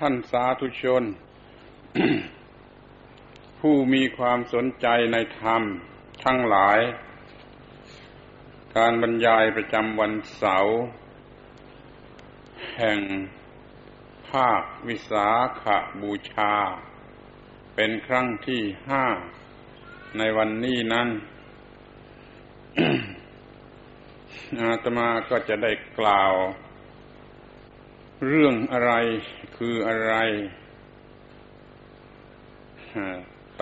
ท่านสาธุชน ผู้มีความสนใจในธรรมทั้งหลาย การบรรยายประจำวันเสาร์แห่งภาควิสาขบูชา เป็นครั้งที่ห้าในวันนี้นั้นอาตมาก็จะได้กล่าว เรื่องอะไรคืออะไร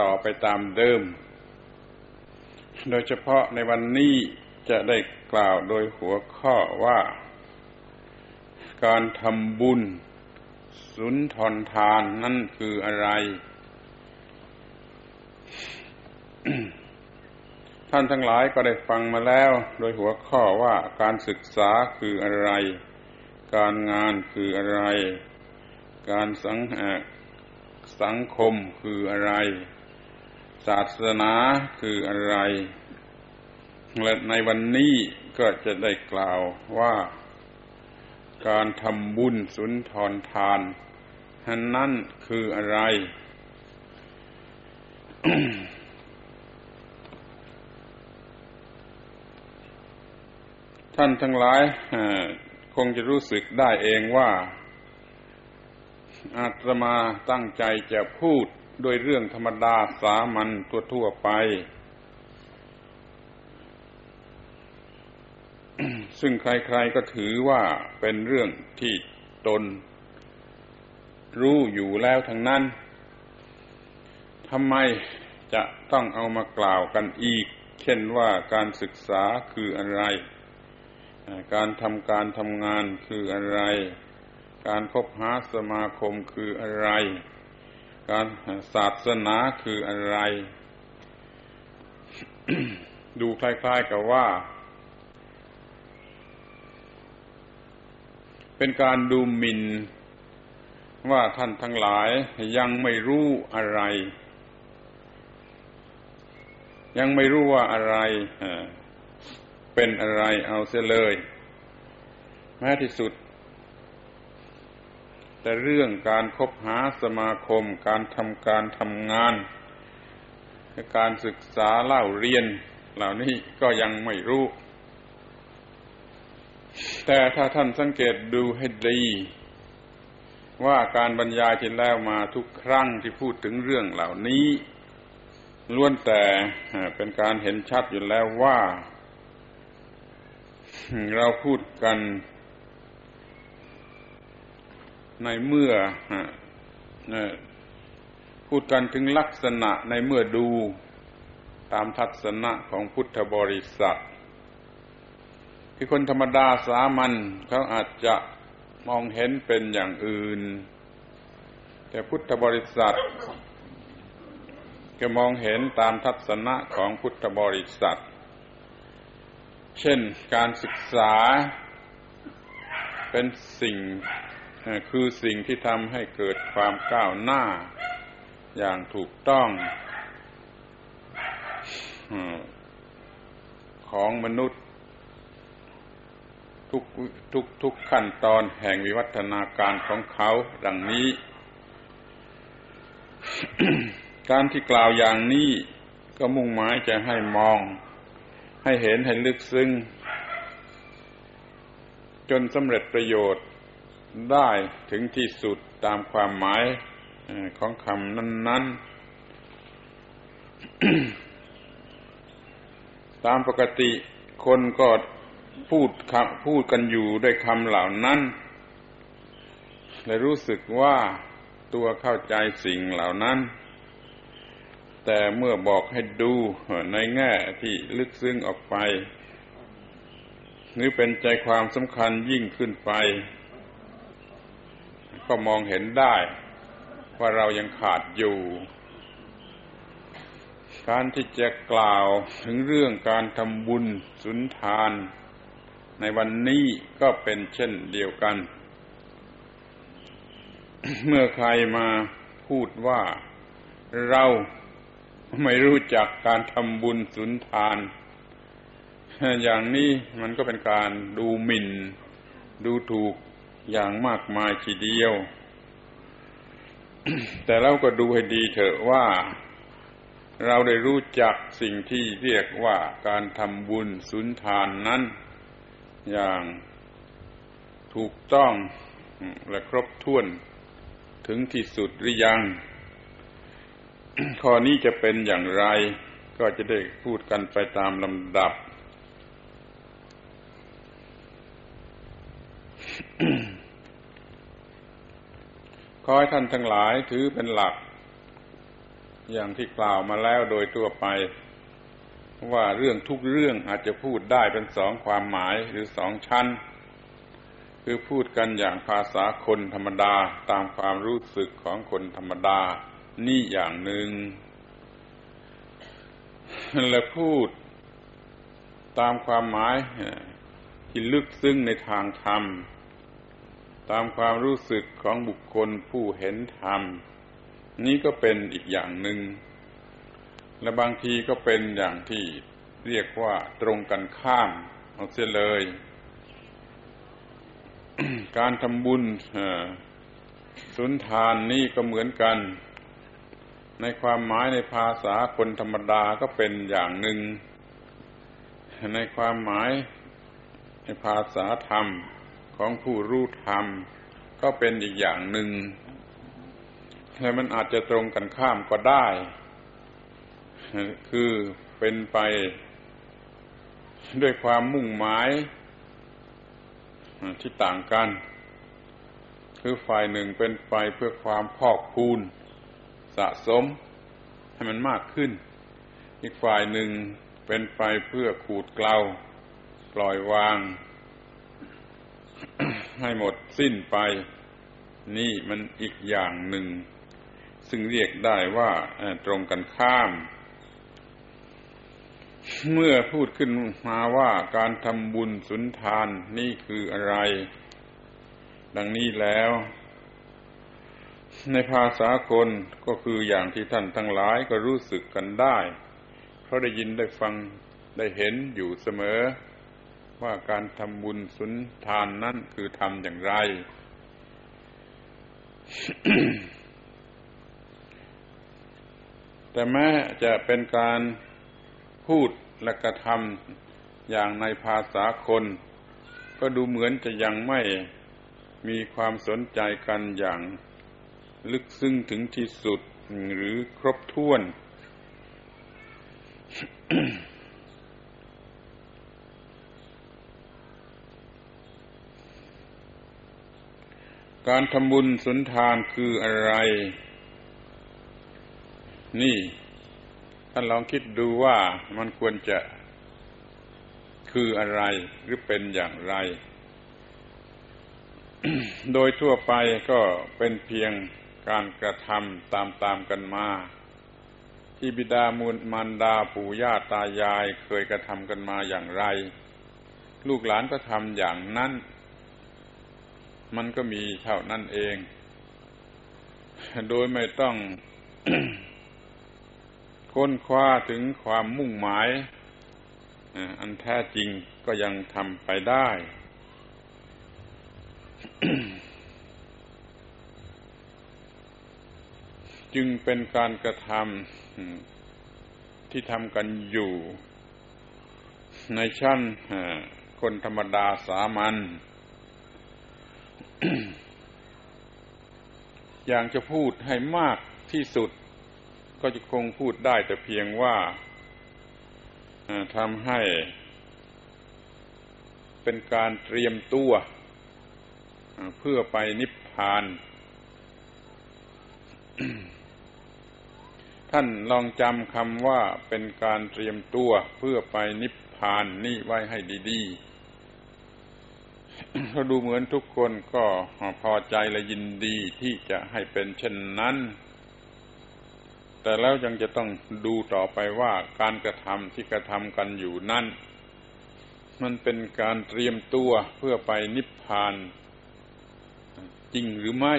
ต่อไปตามเดิม โดยเฉพาะในวันนี้จะได้กล่าวโดยหัวข้อว่า การทำบุญ สุนทรทานนั่นคืออะไร ท่านทั้งหลายก็ได้ฟังมาแล้ว โดยหัวข้อว่าการศึกษาคืออะไร การงานคืออะไร การสังสังคมคืออะไร ศาสนาคืออะไรและในวันนี้ก็จะได้กล่าวว่า การทำบุญสุนทรทานนั้นคืออะไรท่านทั้งหลาย คงจะรู้สึกได้เองว่า อาตมาตั้งใจจะพูดโดยเรื่องธรรมดาสามัญทั่วๆไป ซึ่งใครๆก็ถือว่าเป็นเรื่องที่ตน รู้อยู่แล้วทั้งนั้นทำไมจะต้องเอามากล่าวกันอีก เช่นว่าการศึกษาคืออะไร การทำการทำงานคืออะไร การคบหาสมาคมคืออะไร การศาสนาคืออะไร ดูคล้าย ๆกับว่า เป็นการดูหมิ่นว่าท่านทั้งหลายยังไม่รู้อะไร ยังไม่รู้ว่าอะไร เป็นอะไรเอาเสียเลย แม้ที่สุด แต่เรื่องการคบหาสมาคม การทำการทำงาน การศึกษาเล่าเรียน เหล่านี้ก็ยังไม่รู้ แต่ถ้าท่านสังเกตดูให้ดีว่าการบรรยายที่แล้วมาทุกครั้งที่พูดถึงเรื่องเหล่านี้ล้วนแต่เป็นการเห็นชัดอยู่แล้วว่า เราพูดกันในเมื่อพูดกันถึงลักษณะในเมื่อดูตามทัศนะของพุทธบริษัทที่คนธรรมดาสามัญเขาอาจจะมองเห็นเป็นอย่างอื่น แต่พุทธบริษัทก็มองเห็นตามทัศนะของพุทธบริษัท เช่นการศึกษาเป็นสิ่งคือสิ่งที่ทำให้เกิดความก้าวหน้า อย่างถูกต้องของมนุษย์ ทุกทุกทุกขั้นตอนแห่งวิวัฒนาการของเขาดังนี้ การที่กล่าวอย่างนี้ก็มุ่งหมายจะให้มอง ให้เห็นให้ลึกซึ้งจนสำเร็จประโยชน์ได้ถึงที่สุดตามความหมายของคำนั้นๆ ตามปกติคนก็พูดพูดกันอยู่ด้วยคำเหล่านั้น และรู้สึกว่าตัวเข้าใจสิ่งเหล่านั้น แต่เมื่อบอกให้ดูในแง่ที่ลึกซึ้งออกไปหรือเป็นใจความสำคัญยิ่งขึ้นไป ก็มองเห็นได้ ว่าเรายังขาดอยู่ การที่จะกล่าวถึงเรื่องการทำบุญสุนทาน ในวันนี้ก็เป็นเช่นเดียวกัน เมื่อใครมาพูดว่าเรา ไม่รู้จักการทำบุญสุนทาน อย่างนี้มันก็เป็นการดูหมิน่น ดูถูกอย่างมากมายทีเดียว แต่เราก็ดูให้ดีเถอะว่า เราได้รู้จักสิ่งที่เรียกว่าการทำบุญสุนทานนั้น อย่างถูกต้องและครบถ้วนถึงที่สุดหรือยัง ข้อนี้จะเป็นอย่างไร ก็จะได้พูดกันไปตามลำดับ ขอให้ท่านทั้งหลายถือเป็นหลัก อย่างที่กล่าวมาแล้วโดยทั่วไป ว่าเรื่องทุกเรื่องอาจจะพูดได้เป็นสองความหมายหรือสองชั้น คือพูดกันอย่างภาษาคนธรรมดาตามความรู้สึกของคนธรรมดา นี่อย่างหนึ่งและพูดตามความหมายที่ลึกซึ้งในทางธรรม ตามความรู้สึกของบุคคลผู้เห็นธรรม นี้ก็เป็นอีกอย่างหนึ่งและบางทีก็เป็นอย่างที่เรียกว่าตรงกันข้ามเอาเสียเลย การทำบุญสุนทานนี่ก็เหมือนกัน ในความหมายในภาษาคนธรรมดาก็เป็นอย่างหนึ่ง ในความหมายในภาษาธรรมของผู้รู้ธรรม ก็เป็นอีกอย่างหนึ่งแต่มันอาจจะตรงกันข้ามก็ได้ คือเป็นไปด้วยความมุ่งหมายที่ต่างกัน คือฝ่ายหนึ่งเป็นไปเพื่อความพอกพูน สะสมให้มันมากขึ้น อีกฝ่ายหนึ่งเป็นไปเพื่อขูดเกลาปล่อยวาง ให้หมดสิ้นไป นี่มันอีกอย่างหนึ่ง ซึ่งเรียกได้ว่าตรงกันข้าม เมื่อพูดขึ้นมาว่าการทำบุญสุนทานนี่คืออะไร ดังนี้แล้ว ในภาษาคนก็คืออย่างที่ท่านทั้งหลายก็รู้สึกกันได้ เพราะได้ยินได้ฟังได้เห็นอยู่เสมอ ว่าการทำบุญสุนทานนั่นคือทำอย่างไร แต่แม้จะเป็นการพูดและกระทำอย่างในภาษาคน ก็ดูเหมือนจะยังไม่มีความสนใจกันอย่าง ลึกซึ้งถึงที่สุดหรือครบถ้วน การทำบุญสุนทานคืออะไร นี่ท่านลองคิดดูว่ามันควรจะคืออะไรหรือเป็นอย่างไร โดยทั่วไปก็เป็นเพียง การกระทำตามๆกันมา ที่บิดามูลมารดาปู่ย่าตายายเคยกระทำกันมาอย่างไร ลูกหลานก็ทำอย่างนั้น มันก็มีเท่านั้นเอง โดยไม่ต้องค้นคว้าถึงความมุ่งหมายอันแท้จริงก็ยังทำไปได้ จึงเป็นการกระทำที่ทำกันอยู่ ในชั้นคนธรรมดาสามัญอย่างจะพูดให้มากที่สุด ก็จะคงพูดได้แต่เพียงว่าทำให้เป็นการเตรียมตัว เพื่อไปนิพพาน ท่านลองจำคำว่าเป็นการเตรียมตัวเพื่อไปนิพพานนี่ไว้ให้ดีๆเขาดูเหมือนทุกคนก็พอใจและยินดีที่จะให้เป็นเช่นนั้น แต่แล้วยังจะต้องดูต่อไปว่าการกระทำที่กระทำกันอยู่นั่นมันเป็นการเตรียมตัวเพื่อไปนิพพาน จริงหรือไม่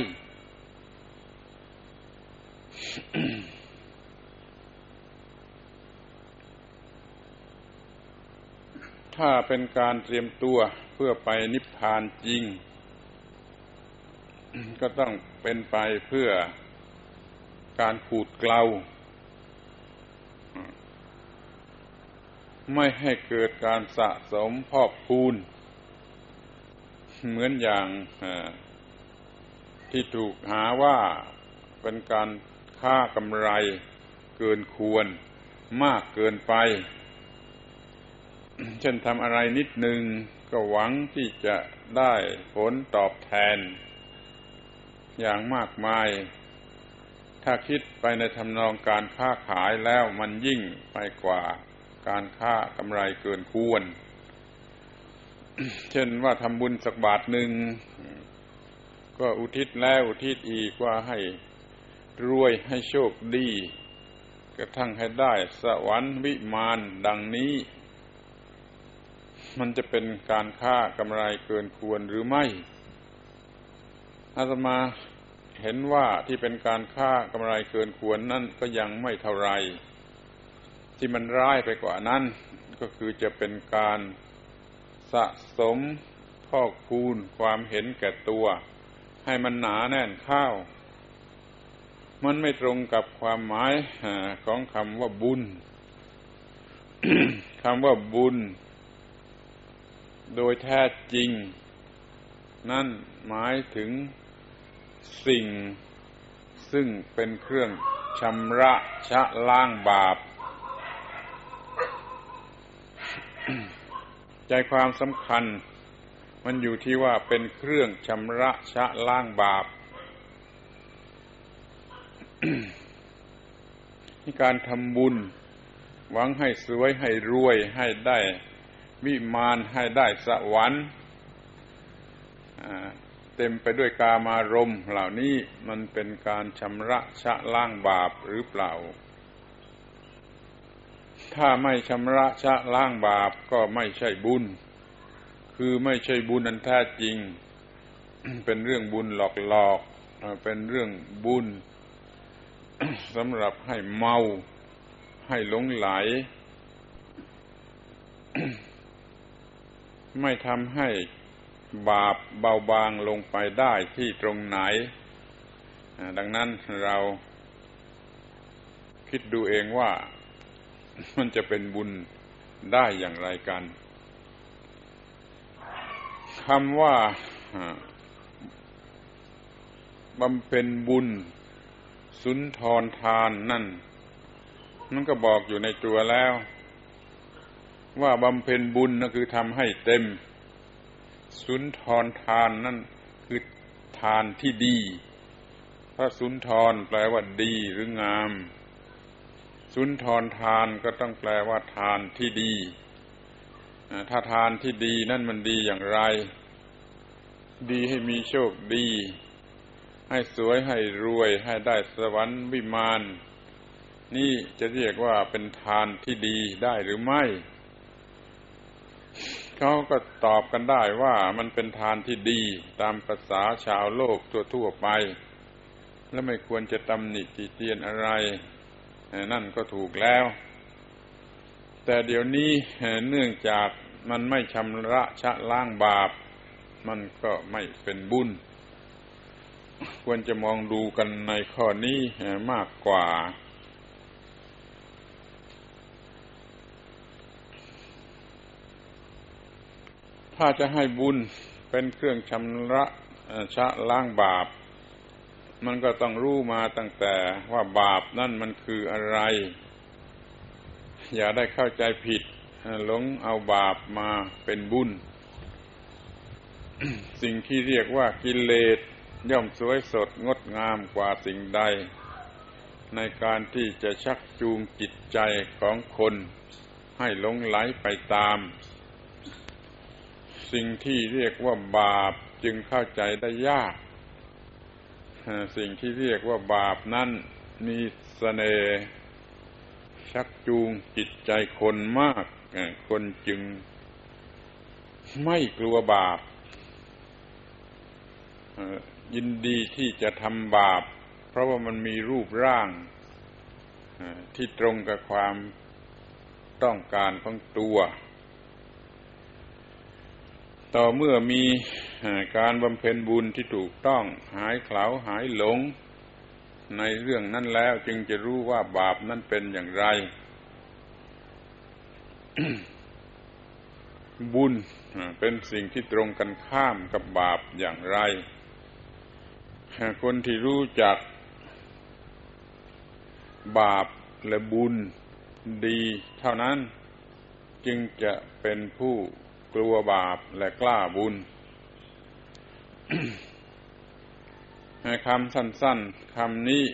ถ้าเป็นการเตรียมตัวเพื่อไปนิพพานจริง ก็ต้องเป็นไปเพื่อการขูดเกลาไม่ให้เกิดการสะสมพอกพูน เหมือนอย่างที่ถูกหาว่าเป็นการค่ากำไรเกินควรมากเกินไป เช่นทำอะไรนิดหนึ่งก็หวังที่จะได้ผลตอบแทน อย่างมากมาย ถ้าคิดไปในทำนองการค้าขายแล้วมันยิ่งไปกว่าการค้ากำไรเกินควร เช่นว่าทำบุญสักบาทหนึ่งก็อุทิศแล้วอุทิศอีกว่าให้รวยให้โชคดีกระทั่งให้ได้สวรรค์วิมานดังนี้ มันจะเป็นการค่ากำไรเกินควรหรือไม่ อาตมาเห็นว่าที่เป็นการค่ากำไรเกินควรนั่นก็ยังไม่เท่าไร ที่มันร้ายไปกว่านั้น ก็คือจะเป็นการสะสมพอกพูนความเห็นแก่ตัว ให้มันหนาแน่นข้าว มันไม่ตรงกับความหมายของคำว่าบุญคำว่าบุญ โดยแท้จริง นั่นหมายถึงสิ่งซึ่งเป็นเครื่องชำระชะล้างบาป ใจความสำคัญ มันอยู่ที่ว่าเป็นเครื่องชำระชะล้างบาปการทำบุญ หวังให้สวยให้รวยให้ได้ วิมานให้ได้สวรรค์เต็มไปด้วยกามารมณ์เหล่านี้มันเป็นการชำระชะล้างบาปหรือเปล่า ถ้าไม่ชำระชะล้างบาปก็ไม่ใช่บุญ คือไม่ใช่บุญอันแท้จริง เป็นเรื่องบุญหลอกๆ เป็นเรื่องบุญสำหรับให้เมาให้หลงไหล ไม่ทำให้บาปเบาบางลงไปได้ที่ตรงไหน ดังนั้นเราคิดดูเองว่ามันจะเป็นบุญได้อย่างไรกันคำว่าบำเพ็ญบุญ สุนทรทานนั่น มันก็บอกอยู่ในตัวแล้ว ว่าบำเพ็ญบุญนั่นคือทำให้เต็ม สุนทรทานนั่นคือทานที่ดี พระสุนทรแปลว่าดีหรืองาม สุนทรทานก็ต้องแปลว่าทานที่ดี ถ้าทานที่ดีนั่นมันดีอย่างไร ดีให้มีโชคดี ให้สวยให้รวยให้ได้สวรรค์วิมานนี่จะเรียกว่าเป็นทานที่ดีได้หรือไม่ เขาก็ตอบกันได้ว่ามันเป็นทานที่ดีตามภาษาชาวโลกทั่วๆไป และไม่ควรจะตำหนิติเตียนอะไร นั่นก็ถูกแล้ว แต่เดี๋ยวนี้เนื่องจากมันไม่ชำระชะล้างบาป มันก็ไม่เป็นบุญ ควรจะมองดูกันในข้อนี้มากกว่า ถ้าจะให้บุญเป็นเครื่องชำระชะล้างบาป มันก็ต้องรู้มาตั้งแต่ว่าบาปนั่นมันคืออะไร อย่าได้เข้าใจผิดหลงเอาบาปมาเป็นบุญ สิ่งที่เรียกว่ากิเลสย่อมสวยสดงดงามกว่าสิ่งใด ในการที่จะชักจูงจิตใจของคนให้หลงไหลไปตาม สิ่งที่เรียกว่าบาปจึงเข้าใจได้ยาก สิ่งที่เรียกว่าบาปนั้นมีสเสน่ห์ชักจูงจิตใจคนมาก คนจึงไม่กลัวบาป ยินดีที่จะทำบาป เพราะว่ามันมีรูปร่างที่ตรงกับความต้องการของตัว ต่อเมื่อมีการบำเพ็ญบุญที่ถูกต้องหายเขลาหายหลง ในเรื่องนั้นแล้วจึงจะรู้ว่าบาปนั้นเป็นอย่างไร บุญเป็นสิ่งที่ตรงกันข้ามกับบาปอย่างไร คนที่รู้จักบาปและบุญดีเท่านั้นจึงจะเป็นผู้ กลัวบาปและกล้าบุญคำสั้นๆคำนี้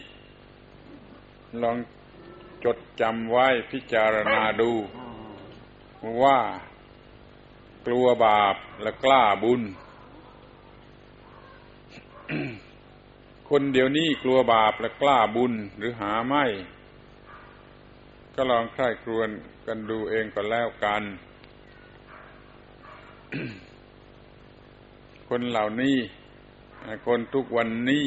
ลองจดจำไว้พิจารณาดู ว่ากลัวบาปและกล้าบุญ คนเดี๋ยวนี้กลัวบาปและกล้าบุญหรือหาไม่ ก็ลองใคร่ครวญกันดูเองก็แล้วกัน คนเหล่านี้ คนทุกวันนี้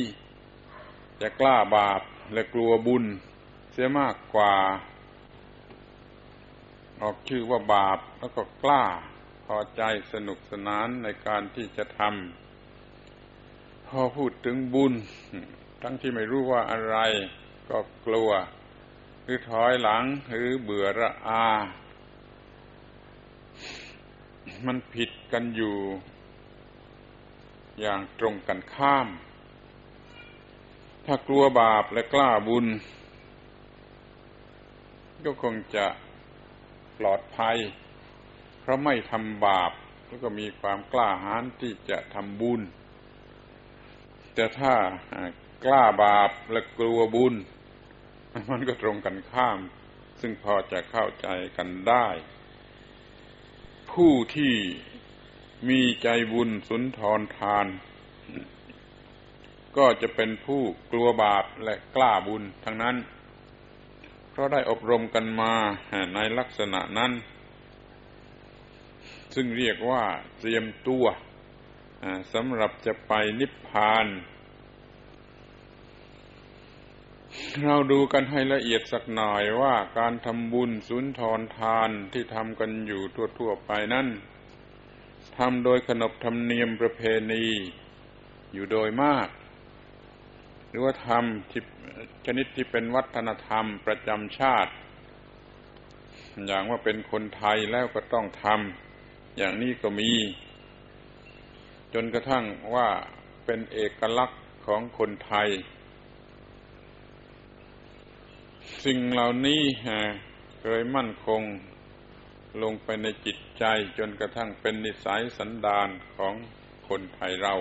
จะกล้าบาปและกลัวบุญ เสียมากกว่า ออกชื่อว่าบาปแล้วก็กล้าพอใจสนุกสนานในการที่จะทำพอพูดถึงบุญ ทั้งที่ไม่รู้ว่าอะไร ก็กลัว หรือถอยหลังหรือเบื่อระอา มันผิดกันอยู่อย่างตรงกันข้าม ถ้ากลัวบาปและกล้าบุญ ก็คงจะปลอดภัย เพราะไม่ทำบาปแล้วก็มีความกล้าหาญที่จะทำบุญ แต่ถ้ากล้าบาปและกลัวบุญ มันก็ตรงกันข้าม ซึ่งพอจะเข้าใจกันได้ ผู้ที่มีใจบุญสุนทรทาน ก็จะเป็นผู้กลัวบาปและกล้าบุญทั้งนั้น เพราะได้อบรมกันมาในลักษณะนั้น ซึ่งเรียกว่าเตรียมตัวสำหรับจะไปนิพพาน เราดูกันให้ละเอียดสักหน่อยว่าการทำบุญสุนทรทานที่ทำกันอยู่ทั่วๆไปนั้นทำโดยขนบธรรมเนียมประเพณีอยู่โดยมาก หรือว่าทำชนิดที่เป็นวัฒนธรรมประจำชาติ อย่างว่าเป็นคนไทยแล้วก็ต้องทำอย่างนี้ก็มี จนกระทั่งว่าเป็นเอกลักษณ์ของคนไทย สิ่งเหล่านี้เคยมั่นคงลงไปในจิตใจจนกระทั่งเป็นนิสัยสันดานของคนไทยเรา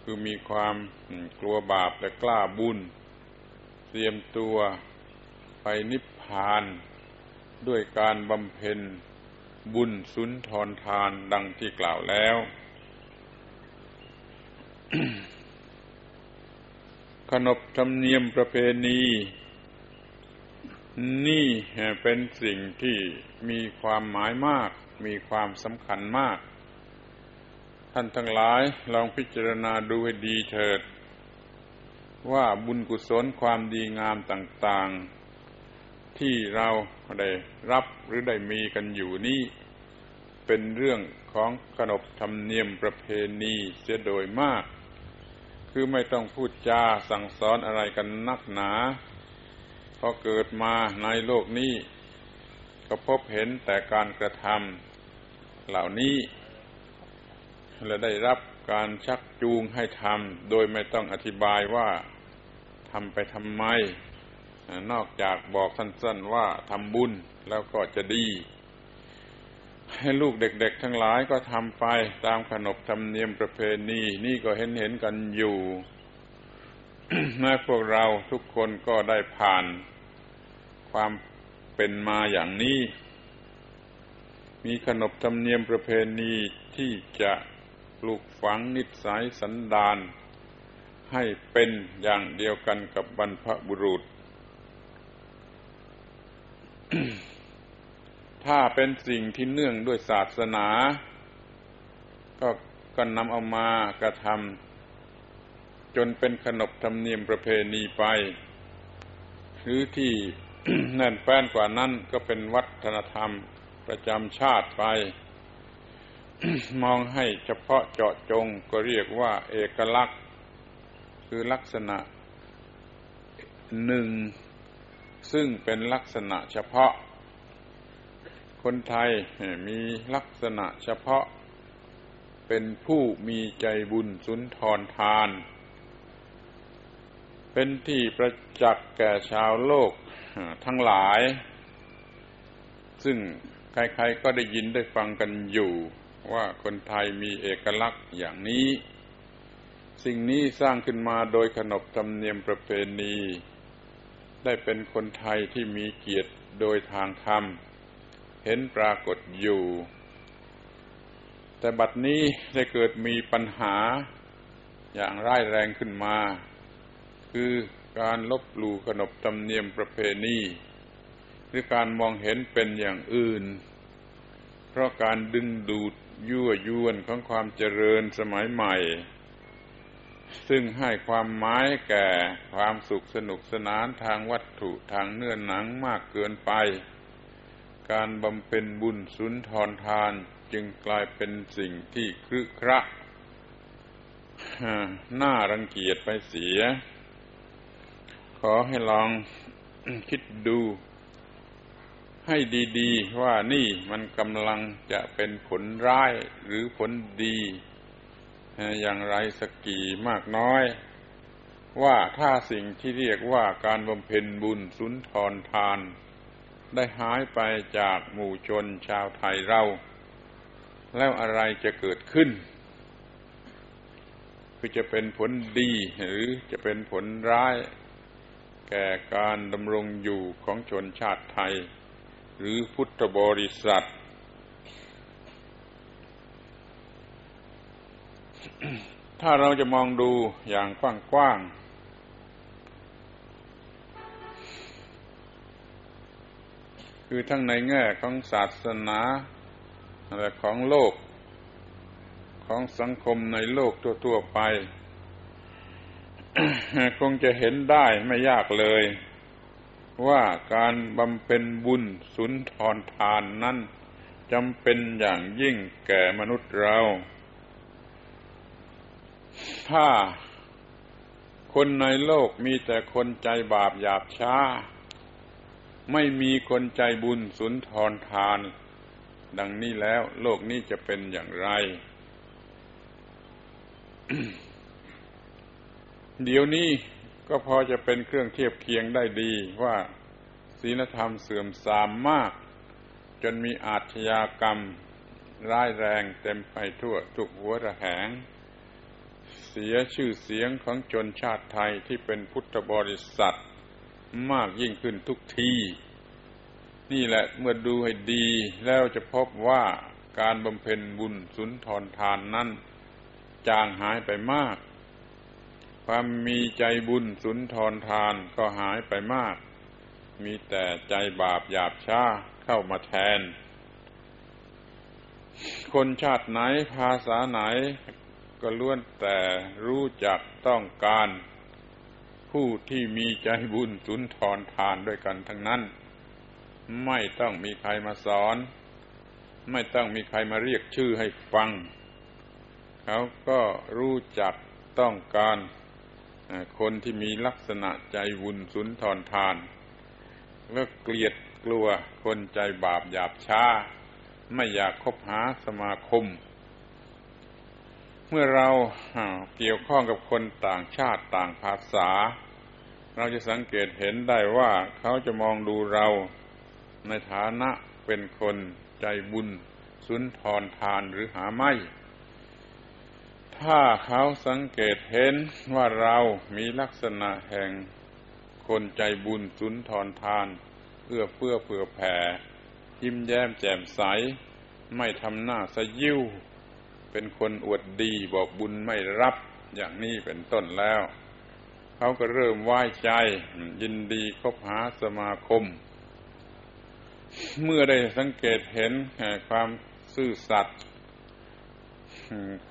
คือมีความกลัวบาปและกล้าบุญ เตรียมตัวไปนิพพาน ด้วยการบำเพ็ญบุญสุนทรทานดังที่กล่าวแล้วขนบธรรมเนียมประเพณี นี่เป็นสิ่งที่มีความหมายมาก มีความสำคัญมาก ท่านทั้งหลายลองพิจารณาดูให้ดีเถิด ว่าบุญกุศลความดีงามต่าง ๆ ที่เราได้รับหรือได้มีกันอยู่นี่เป็นเรื่องของขนบธรรมเนียมประเพณีเสียโดยมาก คือไม่ต้องพูดจาสั่งสอนอะไรกันนักหนา อเกิดมาในโลกนี้ ก็พบเห็นแต่การกระทำเหล่านี้และได้รับการชักจูงให้ทำโดยไม่ต้องอธิบายว่าทำไปทำไม นอกจากบอกสั้นๆว่าทำบุญแล้วก็จะดี ให้ลูกเด็กๆทั้งหลายก็ทำไปตามขนบธรรมเนียมประเพณีนี่ก็เห็นเห็นกันอยู่แม้พวกเราทุกคนก็ได้ผ่าน ความเป็นมาอย่างนี้ มีขนบธรรมเนียมประเพณีที่จะปลูกฝังนิสัยสันดานให้เป็นอย่างเดียวกันกับบรรพบุรุษ ถ้าเป็นสิ่งที่เนื่องด้วยศาสนา ก็ก็นำเอามากระทำจนเป็นขนบธรรมเนียมประเพณีไป หรือที่ แน่นแฟ้นกว่านั้นก็เป็นวัฒนธรรมประจำชาติไป มองให้เฉพาะเจาะจงก็เรียกว่า เอกลักษณ์ คือลักษณะหนึ่ง ซึ่งเป็นลักษณะเฉพาะ คนไทยมีลักษณะเฉพาะ เป็นผู้มีใจบุญสุนทรทาน เป็นที่ประจักษ์แก่ชาวโลก ทั้งหลาย ซึ่งใครๆก็ได้ยินได้ฟังกันอยู่ ว่าคนไทยมีเอกลักษณ์อย่างนี้ สิ่งนี้สร้างขึ้นมาโดยขนบธรรมเนียมประเพณี ได้เป็นคนไทยที่มีเกียรติโดยทางธรรม เห็นปรากฏอยู่ แต่บัดนี้ได้เกิดมีปัญหาอย่างร้ายแรงขึ้นมา คือ การลบหลู่ขนบธรรมเนียมประเพณีหรือการมองเห็นเป็นอย่างอื่น เพราะการดึงดูดยั่วยวนของความเจริญสมัยใหม่ ซึ่งให้ความหมายแก่ความสุขสนุกสนานทางวัตถุทางเนื้อหนังมากเกินไป การบำเพ็ญบุญสุนทรทานจึงกลายเป็นสิ่งที่ครึคระน่ารังเกียจไปเสีย อให้ลองคิดดู ให้ดีๆ ว่านี่มันกำลังจะเป็นผลร้ายหรือผลดี อย่างไรสักกี่มากน้อย ว่าถ้าสิ่งที่เรียกว่าการบำเพ็ญบุญสุนทรทาน ได้หายไปจากหมู่ชนชาวไทยเรา แล้วอะไรจะเกิดขึ้นคือจะเป็นผลดีหรือจะเป็นผลร้าย ก่การดำรงอยู่ของชนชาติไทย หรือพุทธบริษัท ถ้าเราจะมองดูอย่างกว้างๆ คือทั้งในแง่ของศาสนาและของโลก ของสังคมในโลกทั่วๆไป คงจะเห็นได้ไม่ยากเลย ว่าการบำเพ็ญบุญสุนทรทานนั้นจำเป็นอย่างยิ่งแก่มนุษย์เรา ถ้าคนในโลกมีแต่คนใจบาปหยาบช้า ไม่มีคนใจบุญสุนทรทาน ดังนี้แล้วโลกนี้จะเป็นอย่างไร เดี๋ยวนี้ก็พอจะเป็นเครื่องเทียบเคียงได้ดีว่าศีลธรรมเสื่อมทรามมาก จนมีอาชญากรรมร้ายแรงเต็มไปทั่วทุกหัวระแหง เสียชื่อเสียงของชนชาติไทยที่เป็นพุทธบริษัท มากยิ่งขึ้นทุกที นี่แหละเมื่อดูให้ดีแล้วจะพบว่าการบำเพ็ญบุญสุนทรทานนั้น จางหายไปมาก ความมีใจบุญสุนทรทานก็หายไปมาก มีแต่ใจบาปหยาบช้าเข้ามาแทน คนชาติไหนภาษาไหน ก็ล้วนแต่รู้จักต้องการ ผู้ที่มีใจบุญสุนทรทานด้วยกันทั้งนั้น ไม่ต้องมีใครมาสอน ไม่ต้องมีใครมาเรียกชื่อให้ฟัง เขาก็รู้จักต้องการ คนที่มีลักษณะใจบุญสุนทรทานแล้วเกลียดกลัวคนใจบาปหยาบช้า ไม่อยากคบหาสมาคม เมื่อเราเกี่ยวข้องกับคนต่างชาติต่างภาษา เราจะสังเกตเห็นได้ว่าเขาจะมองดูเราในฐานะเป็นคนใจบุญสุนทรทานหรือหาไม่ ถ้าเขาสังเกตเห็นว่าเรามีลักษณะแห่งคนใจบุญสุนทรทาน เอื้อเฟื้อเผื่อแผ่ ยิ้มแย้มแจ่มใส ไม่ทำหน้าสยิ้ว เป็นคนอวดดีบอกบุญไม่รับอย่างนี้เป็นต้นแล้ว เขาก็เริ่มไหว้ใจ ยินดีคบหาสมาคม เมื่อได้สังเกตเห็นความซื่อสัตย์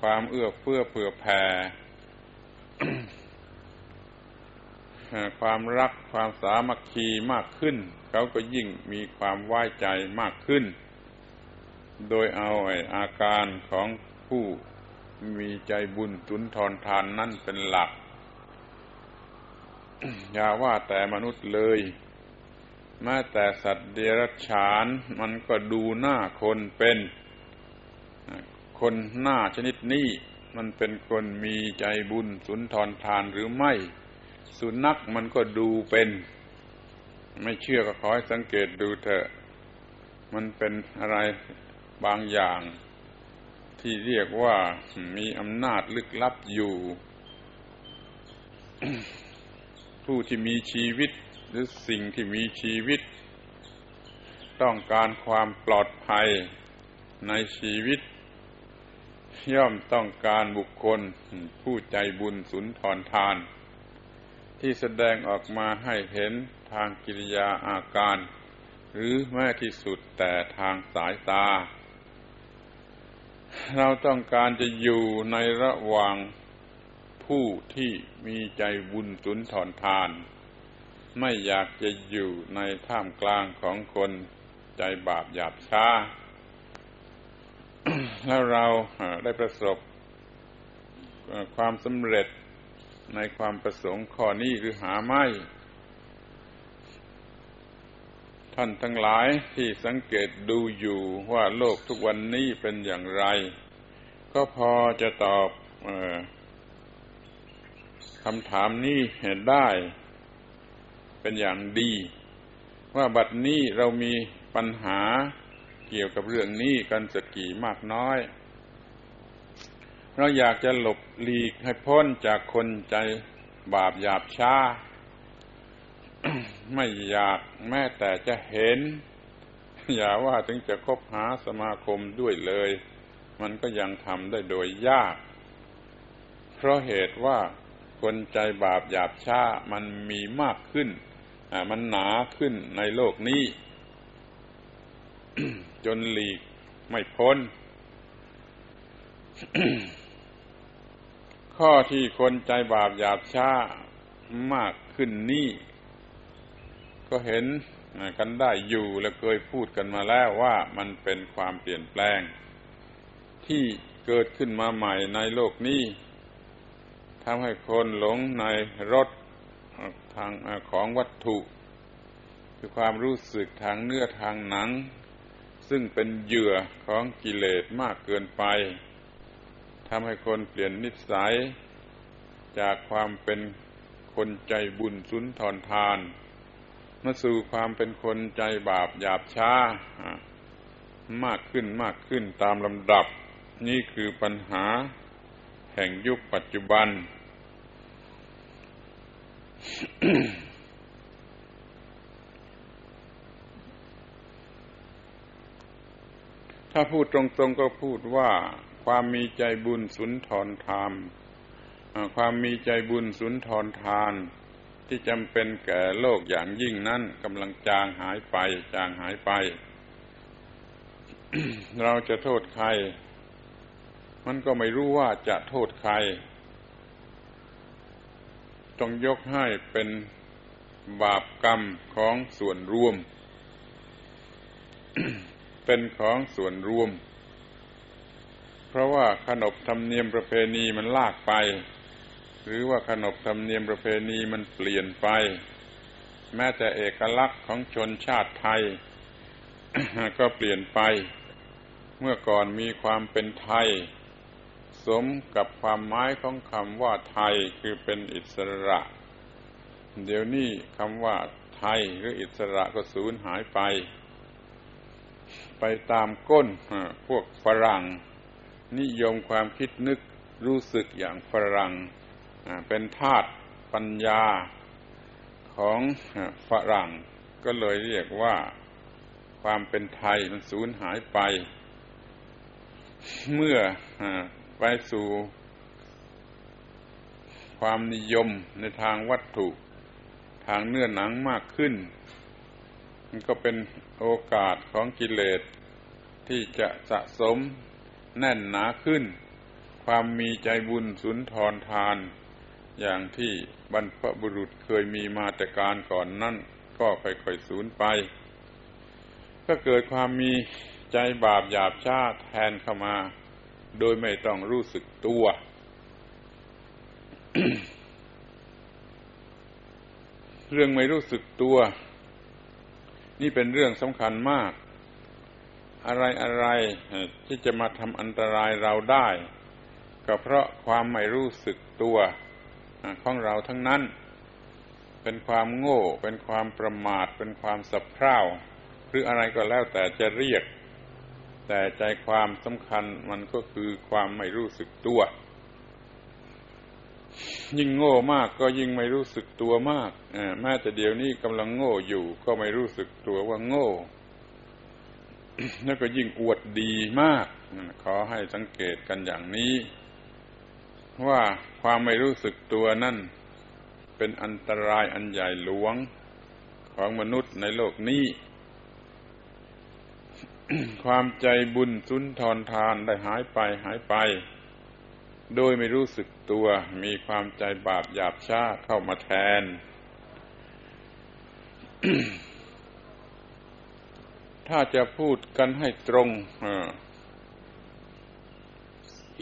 ความเอื้อเฟื้อเผื่อแผ่ความรักความสามัคคีมากขึ้น เขาก็ยิ่งมีความไว้ใจมากขึ้น โดยเอาอาการของผู้มีใจบุญสุนทรทานนั่นเป็นหลัก อย่าว่าแต่มนุษย์เลยแม้แต่สัตว์เดรัจฉานมันก็ดูหน้าคนเป็น คนหน้าชนิดนี้มันเป็นคนมีใจบุญสุนทรทานหรือไม่ สุนัขมันก็ดูเป็น ไม่เชื่อก็ขอให้สังเกตดูเถอะ มันเป็นอะไรบางอย่าง ที่เรียกว่ามีอำนาจลึกลับอยู่ ผู้ที่มีชีวิตหรือสิ่งที่มีชีวิต ต้องการความปลอดภัยในชีวิต ย่อมต้องการบุคคลผู้ใจบุญสุนทรทาน ที่แสดงออกมาให้เห็นทางกิริยาอาการ หรือแม้ที่สุดแต่ทางสายตา เราต้องการจะอยู่ในระหว่างผู้ที่มีใจบุญสุนทรทาน ไม่อยากจะอยู่ในท่ามกลางของคนใจบาปหยาบช้า แล้วเราได้ประสบความสำเร็จในความประสงค์ข้อนี้หรือหาไม่ ท่านทั้งหลายที่สังเกตดูอยู่ว่าโลกทุกวันนี้เป็นอย่างไร ก็พอจะตอบคำถามนี้ได้เป็นอย่างดี ว่าบัดนี้เรามีปัญหา เกี่ยวกับเรื่องนี้กันสักกี่มากน้อย เราอยากจะหลบหลีกให้พ้นจากคนใจบาปหยาบช้า ไม่อยากแม้แต่จะเห็น อย่าว่าถึงจะคบหาสมาคมด้วยเลย มันก็ยังทำได้โดยยาก เพราะเหตุว่าคนใจบาปหยาบช้ามันมีมากขึ้น มันหนาขึ้นในโลกนี้ จนหลีกไม่พ้น ข้อที่คนใจบาปหยาบช้ามากขึ้นนี่ ก็เห็นกันได้อยู่และเคยพูดกันมาแล้วว่ามันเป็นความเปลี่ยนแปลง ที่เกิดขึ้นมาใหม่ในโลกนี้ทำให้คนหลงในรสทางของวัตถุ คือความรู้สึกทางเนื้อทางหนัง ซึ่งเป็นเหยื่อของกิเลสมากเกินไปทำให้คนเปลี่ยนนิสัย จากความเป็นคนใจบุญสุนทรทานมาสู่ความเป็นคนใจบาปหยาบช้ามากขึ้นมากขึ้นตามลำดับ นี่คือปัญหาแห่งยุคปัจจุบัน ถ้าพูดตรงๆก็พูดว่าความมีใจบุญสุนทรธรรม ความมีใจบุญสุนทรทาน ที่จำเป็นแก่โลกอย่างยิ่งนั้นกำลังจางหายไป จางหายไป เราจะโทษใคร มันก็ไม่รู้ว่าจะโทษใคร ต้องยกให้เป็นบาปกรรมของส่วนรวม เป็นของส่วนรวม เพราะว่าขนบธรรมเนียมประเพณีมันลากไป หรือว่าขนบธรรมเนียมประเพณีมันเปลี่ยนไป แม้แต่เอกลักษณ์ของชนชาติไทย ก็เปลี่ยนไป เมื่อก่อนมีความเป็นไทย สมกับความหมายของคำว่าไทยคือเป็นอิสระ เดี๋ยวนี้คำว่าไทยหรืออิสระก็สูญหายไป ไปตามก้นพวกฝรั่ง นิยมความคิดนึกรู้สึกอย่างฝรั่งเป็นธาตุปัญญาของฝรั่ง ก็เลยเรียกว่าความเป็นไทยมันสูญหายไป เมื่อไปสู่ความนิยมในทางวัตถุ ทางเนื้อหนังมากขึ้น มันก็เป็น โอกาสของกิเลสที่จะสะสมแน่นหนาขึ้น ความมีใจบุญสุนทรทาน อย่างที่บรรพบุรุษเคยมีมาแต่การก่อนนั่นก็ค่อยๆสูญไป ก็เกิดความมีใจบาปหยาบชาแทนเข้ามา โดยไม่ต้องรู้สึกตัว เรื่องไม่รู้สึกตัว นี่เป็นเรื่องสำคัญมาก อะไรอะไรที่จะมาทำอันตรายเราได้ ก็เพราะความไม่รู้สึกตัวของเราทั้งนั้น เป็นความโง่ เป็นความประมาท เป็นความสับเพร่าหรืออะไรก็แล้วแต่จะเรียก แต่ใจความสำคัญมันก็คือความไม่รู้สึกตัว ยิ่งโง่มากก็ยิ่งไม่รู้สึกตัวมากแม้แต่เดี๋ยวนี้กำลังโง่อยู่ก็ไม่รู้สึกตัวว่าโง่ แล้วก็ยิ่งอวดดีมาก ขอให้สังเกตกันอย่างนี้ ว่าความไม่รู้สึกตัวนั่น เป็นอันตรายอันใหญ่หลวงของมนุษย์ในโลกนี้ ความใจบุญสุนทรทานได้หายไปหายไป โดยไม่รู้สึกตัวมีความใจบาปหยาบช้าเข้ามาแทน ถ้าจะพูดกันให้ตรง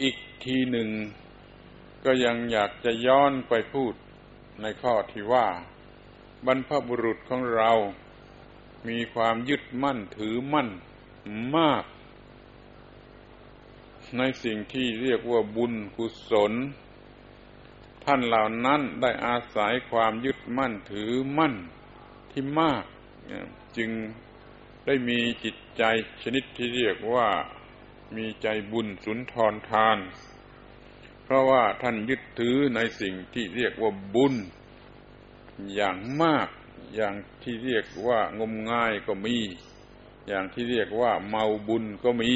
อีกทีหนึ่ง ก็ยังอยากจะย้อนไปพูดในข้อที่ว่า บรรพบุรุษของเรา มีความยึดมั่นถือมั่นมาก ในสิ่งที่เรียกว่าบุญกุศล ท่านเหล่านั้นได้อาศัยความยึดมั่นถือมั่นที่มาก จึงได้มีจิตใจชนิดที่เรียกว่ามีใจบุญสุนทรทาน เพราะว่าท่านยึดถือในสิ่งที่เรียกว่าบุญ อย่างมาก อย่างที่เรียกว่างมงายก็มี อย่างที่เรียกว่าเมาบุญก็มี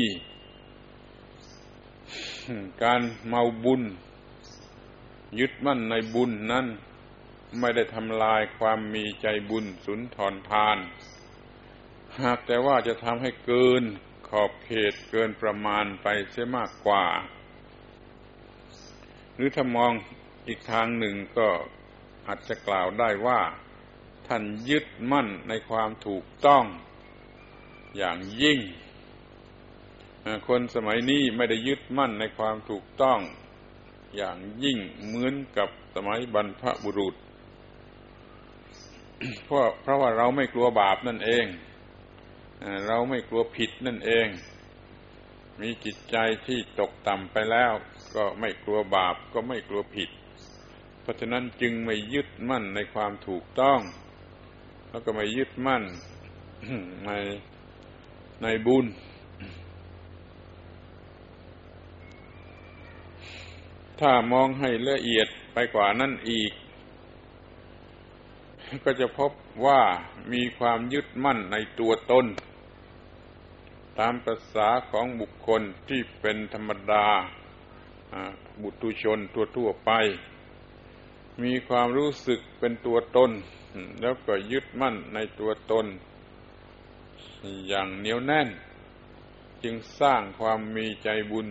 การเมาบุญ ยึดมั่นในบุญนั้นไม่ได้ทำลายความมีใจบุญสุนทรทาน หากแต่ว่าจะทำให้เกินขอบเขตเกินประมาณไปเสียมากกว่า หรือถ้ามองอีกทางหนึ่งก็อาจจะกล่าวได้ว่า ท่านยึดมั่นในความถูกต้อง อย่างยิ่ง คนสมัยนี้ไม่ได้ยึดมั่นในความถูกต้องอย่างยิ่งเหมือนกับสมัยบรรพบุรุษ เพราะเพราะว่าเราไม่กลัวบาปนั่นเอง เราไม่กลัวผิดนั่นเอง มีจิตใจที่ตกต่ำไปแล้ว ก็ไม่กลัวบาปก็ไม่กลัวผิด เพราะฉะนั้นจึงไม่ยึดมั่นในความถูกต้อง แล้วก็ไม่ยึดมั่นในในบุญ ถ้ามองให้ละเอียดไปกว่านั้นอีก ก็จะพบว่ามีความยึดมั่นในตัวตน ตามภาษาของบุคคลที่เป็นธรรมดาบุตุชนทั่วไป มีความรู้สึกเป็นตัวตน แล้วก็ยึดมั่นในตัวตน อย่างเหนียวแน่น จึงสร้างความมีใจบุญ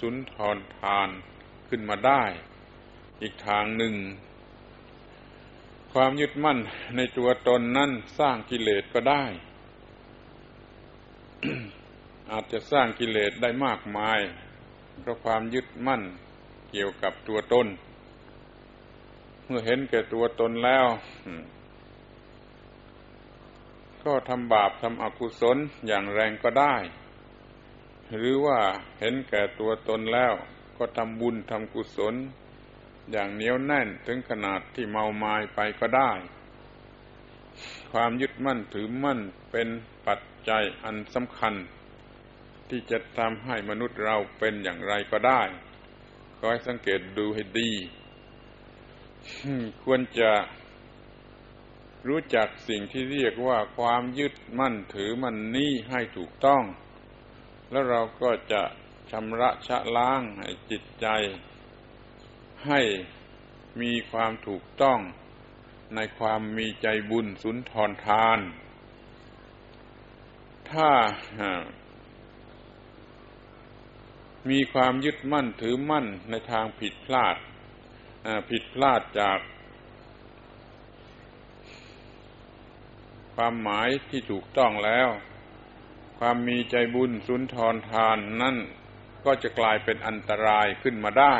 สุนทรทาน ขึ้นมาได้ อีกทางหนึ่ง ความยึดมั่นในตัวตนนั้นสร้างกิเลสก็ได้ อาจจะสร้างกิเลสได้มากมาย เพราะความยึดมั่นเกี่ยวกับตัวตน เมื่อเห็นแก่ตัวตนแล้ว ก็ทำบาปทำอกุศลอย่างแรงก็ได้ หรือว่าเห็นแก่ตัวตนแล้ว ก็ทำบุญทำกุศล อย่างเหนียวแน่นถึงขนาดที่เมามายไปก็ได้ ความยึดมั่นถือมั่นเป็นปัจจัยอันสำคัญ ที่จะทำให้มนุษย์เราเป็นอย่างไรก็ได้ขอให้สังเกตดูให้ดี ควรจะรู้จักสิ่งที่เรียกว่าความยึดมั่นถือมั่นนี้ให้ถูกต้อง แล้วเราก็จะ ชำระชะล้างให้จิตใจ ให้มีความถูกต้องในความมีใจบุญสุนทรทาน ถ้ามีความยึดมั่นถือมั่นในทางผิดพลาดผิดพลาดจาก ความหมายที่ถูกต้องแล้ว ความมีใจบุญสุนทรทานนั่น ก็จะกลายเป็นอันตรายขึ้นมาได้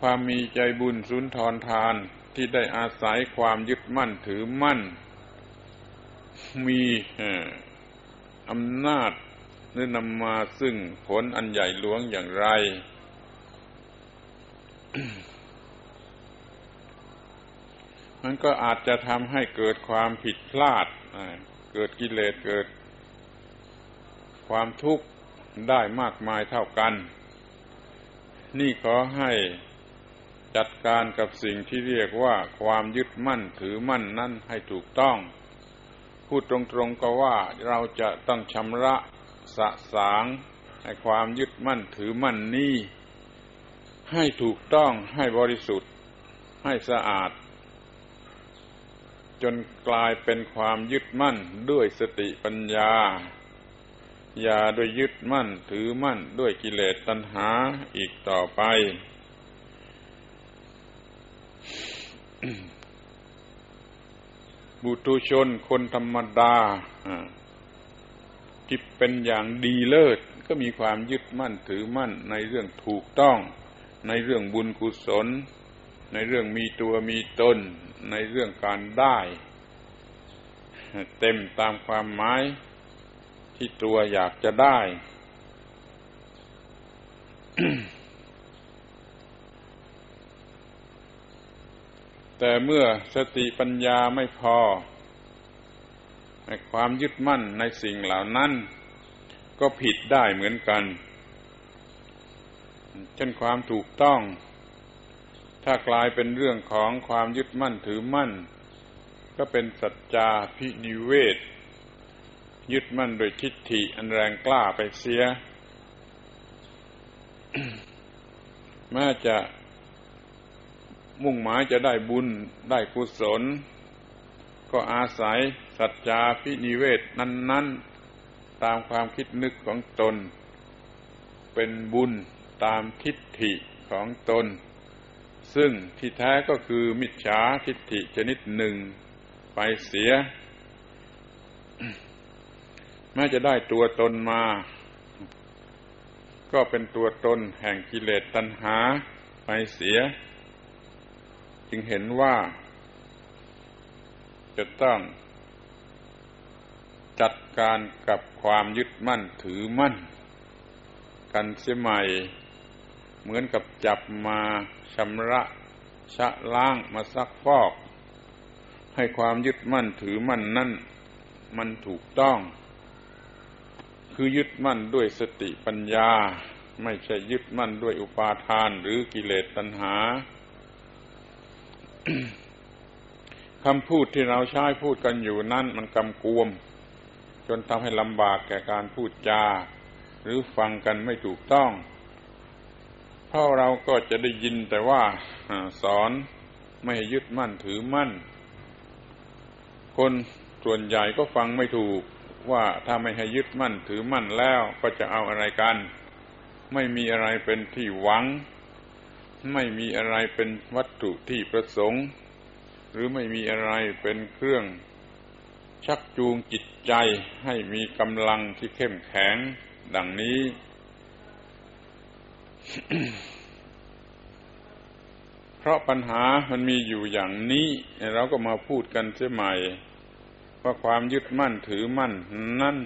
ความมีใจบุญสุนทรทานที่ได้อาศัยความยึดมั่นถือมั่น มีอำนาจหรือนำมาซึ่งผลอันใหญ่หลวงอย่างไร มันก็อาจจะทำให้เกิดความผิดพลาด เกิดกิเลสเกิด ความทุกข์ได้มากมายเท่ากัน นี่ขอให้จัดการกับสิ่งที่เรียกว่าความยึดมั่นถือมั่นนั่นให้ถูกต้อง พูดตรงๆก็ว่าเราจะต้องชำระสะสางให้ความยึดมั่นถือมั่นนี้ให้ถูกต้องให้บริสุทธิ์ ให้สะอาด จนกลายเป็นความยึดมั่นด้วยสติปัญญา อย่าโดยยึดมั่นถือมั่นด้วยกิเลสตัณหาอีกต่อไป บุตุชนคนธรรมดาที่เป็นอย่างดีเลิศ ก็มีความยึดมั่นถือมั่นในเรื่องถูกต้อง ในเรื่องบุญกุศล ในเรื่องมีตัวมีตน ในเรื่องการได้ เต็มตามความหมาย ที่ตัวอยากจะได้ แต่เมื่อสติปัญญาไม่พอความยึดมั่นในสิ่งเหล่านั้น ก็ผิดได้เหมือนกัน เช่นความถูกต้อง ถ้ากลายเป็นเรื่องของความยึดมั่นถือมั่น ก็เป็นสัจจาพินิเวศ ยึดมั่นโดยทิฏฐิอันแรงกล้าไปเสียแม้จะมุ่งหมายจะได้บุญได้กุศล ก็อาศัยสัจจาพินิเวศนั้นๆ ตามความคิดนึกของตน เป็นบุญตามทิฏฐิของตน ซึ่งที่แท้ก็คือมิจฉาทิฏฐิชนิดหนึ่งไปเสีย แม้จะได้ตัวตนมา ก็เป็นตัวตนแห่งกิเลสตัณหาไปเสีย จึงเห็นว่า จะต้องจัดการกับความยึดมั่นถือมั่น กันเสียใหม่ เหมือนกับจับมาชำระชะล้างมาซักฟอก ให้ความยึดมั่นถือมั่นนั่นมันถูกต้อง คือยึดมั่นด้วยสติปัญญา ไม่ใช่ยึดมั่นด้วยอุปาทานหรือกิเลสตัณหาคำพูดที่เราใช้พูดกันอยู่นั่นมันกำกวม จนทำให้ลำบากแก่การพูดจา หรือฟังกันไม่ถูกต้อง เพราะเราก็จะได้ยินแต่ว่าสอนไม่ให้ยึดมั่นถือมั่น คนส่วนใหญ่ก็ฟังไม่ถูก ว่าถ้าไม่ให้ยึดมั่นถือมั่นแล้วก็จะเอาอะไรกัน ไม่มีอะไรเป็นที่หวัง ไม่มีอะไรเป็นวัตถุที่ประสงค์ หรือไม่มีอะไรเป็นเครื่องชักจูงจิตใจให้มีกำลังที่เข้มแข็งดังนี้ เพราะปัญหามันมีอยู่อย่างนี้ เราก็มาพูดกันเสียใหม่ ว่าความยึดมั่นถือมั่นนั่น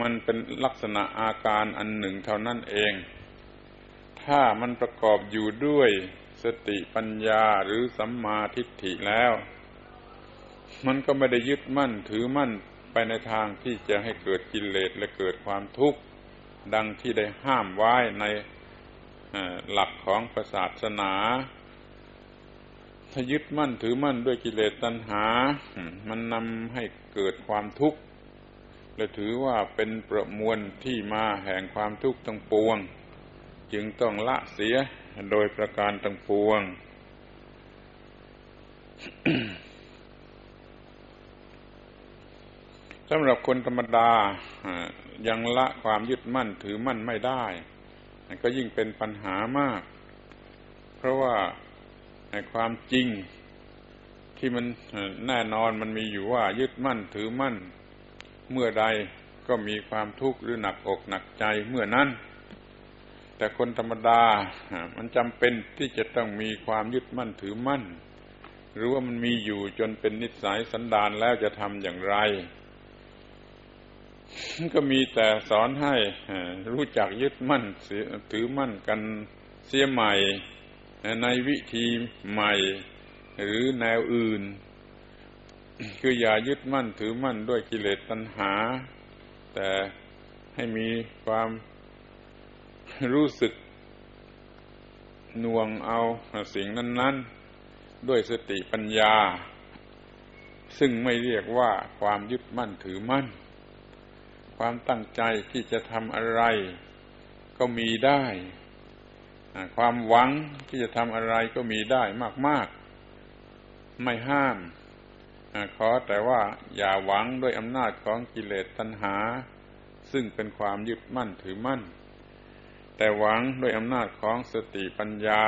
มันเป็นลักษณะอาการอันหนึ่งเท่านั้นเอง ถ้ามันประกอบอยู่ด้วยสติปัญญาหรือสัมมาทิฏฐิแล้ว มันก็ไม่ได้ยึดมั่นถือมั่นไปในทางที่จะให้เกิดกิเลสและเกิดความทุกข์ ดังที่ได้ห้ามไว้ในหลักของศาสนา ถ้ายึดมั่นถือมั่นด้วยกิเลสตัณหา มันนำให้เกิดความทุกข์ และถือว่าเป็นประมวลที่มาแห่งความทุกข์ทั้งปวง จึงต้องละเสียโดยประการต่างปวง สำหรับคนธรรมดายังละความยึดมั่นถือมั่นไม่ได้ ก็ยิ่งเป็นปัญหามาก เพราะว่า ความจริงที่มันแน่นอนมันมีอยู่ว่ายึดมั่นถือมั่น เมื่อใดก็มีความทุกข์หรือหนักอกหนักใจเมื่อนั้น แต่คนธรรมดา มันจำเป็นที่จะต้องมีความยึดมั่นถือมั่น หรือว่ามันมีอยู่จนเป็นนิสัยสันดานแล้วจะทำอย่างไร ก็มีแต่สอนให้รู้จักยึดมั่นถือมั่นกันเสียใหม่ ในวิธีใหม่ หรือแนวอื่น คืออย่ายึดมั่นถือมั่นด้วยกิเลสตัณหา แต่ให้มีความรู้สึกน่วงเอาสิ่งนั้น ๆ ด้วยสติปัญญา ซึ่งไม่เรียกว่าความยึดมั่นถือมั่น ความตั้งใจที่จะทำอะไร ก็มีได้ ความหวังที่จะทำอะไรก็มีได้มาก ๆ ไม่ห้ามขอแต่ว่าอย่าหวังด้วยอำนาจของกิเลสตัณหา ซึ่งเป็นความยึดมั่นถือมั่น แต่หวังด้วยอำนาจของสติปัญญา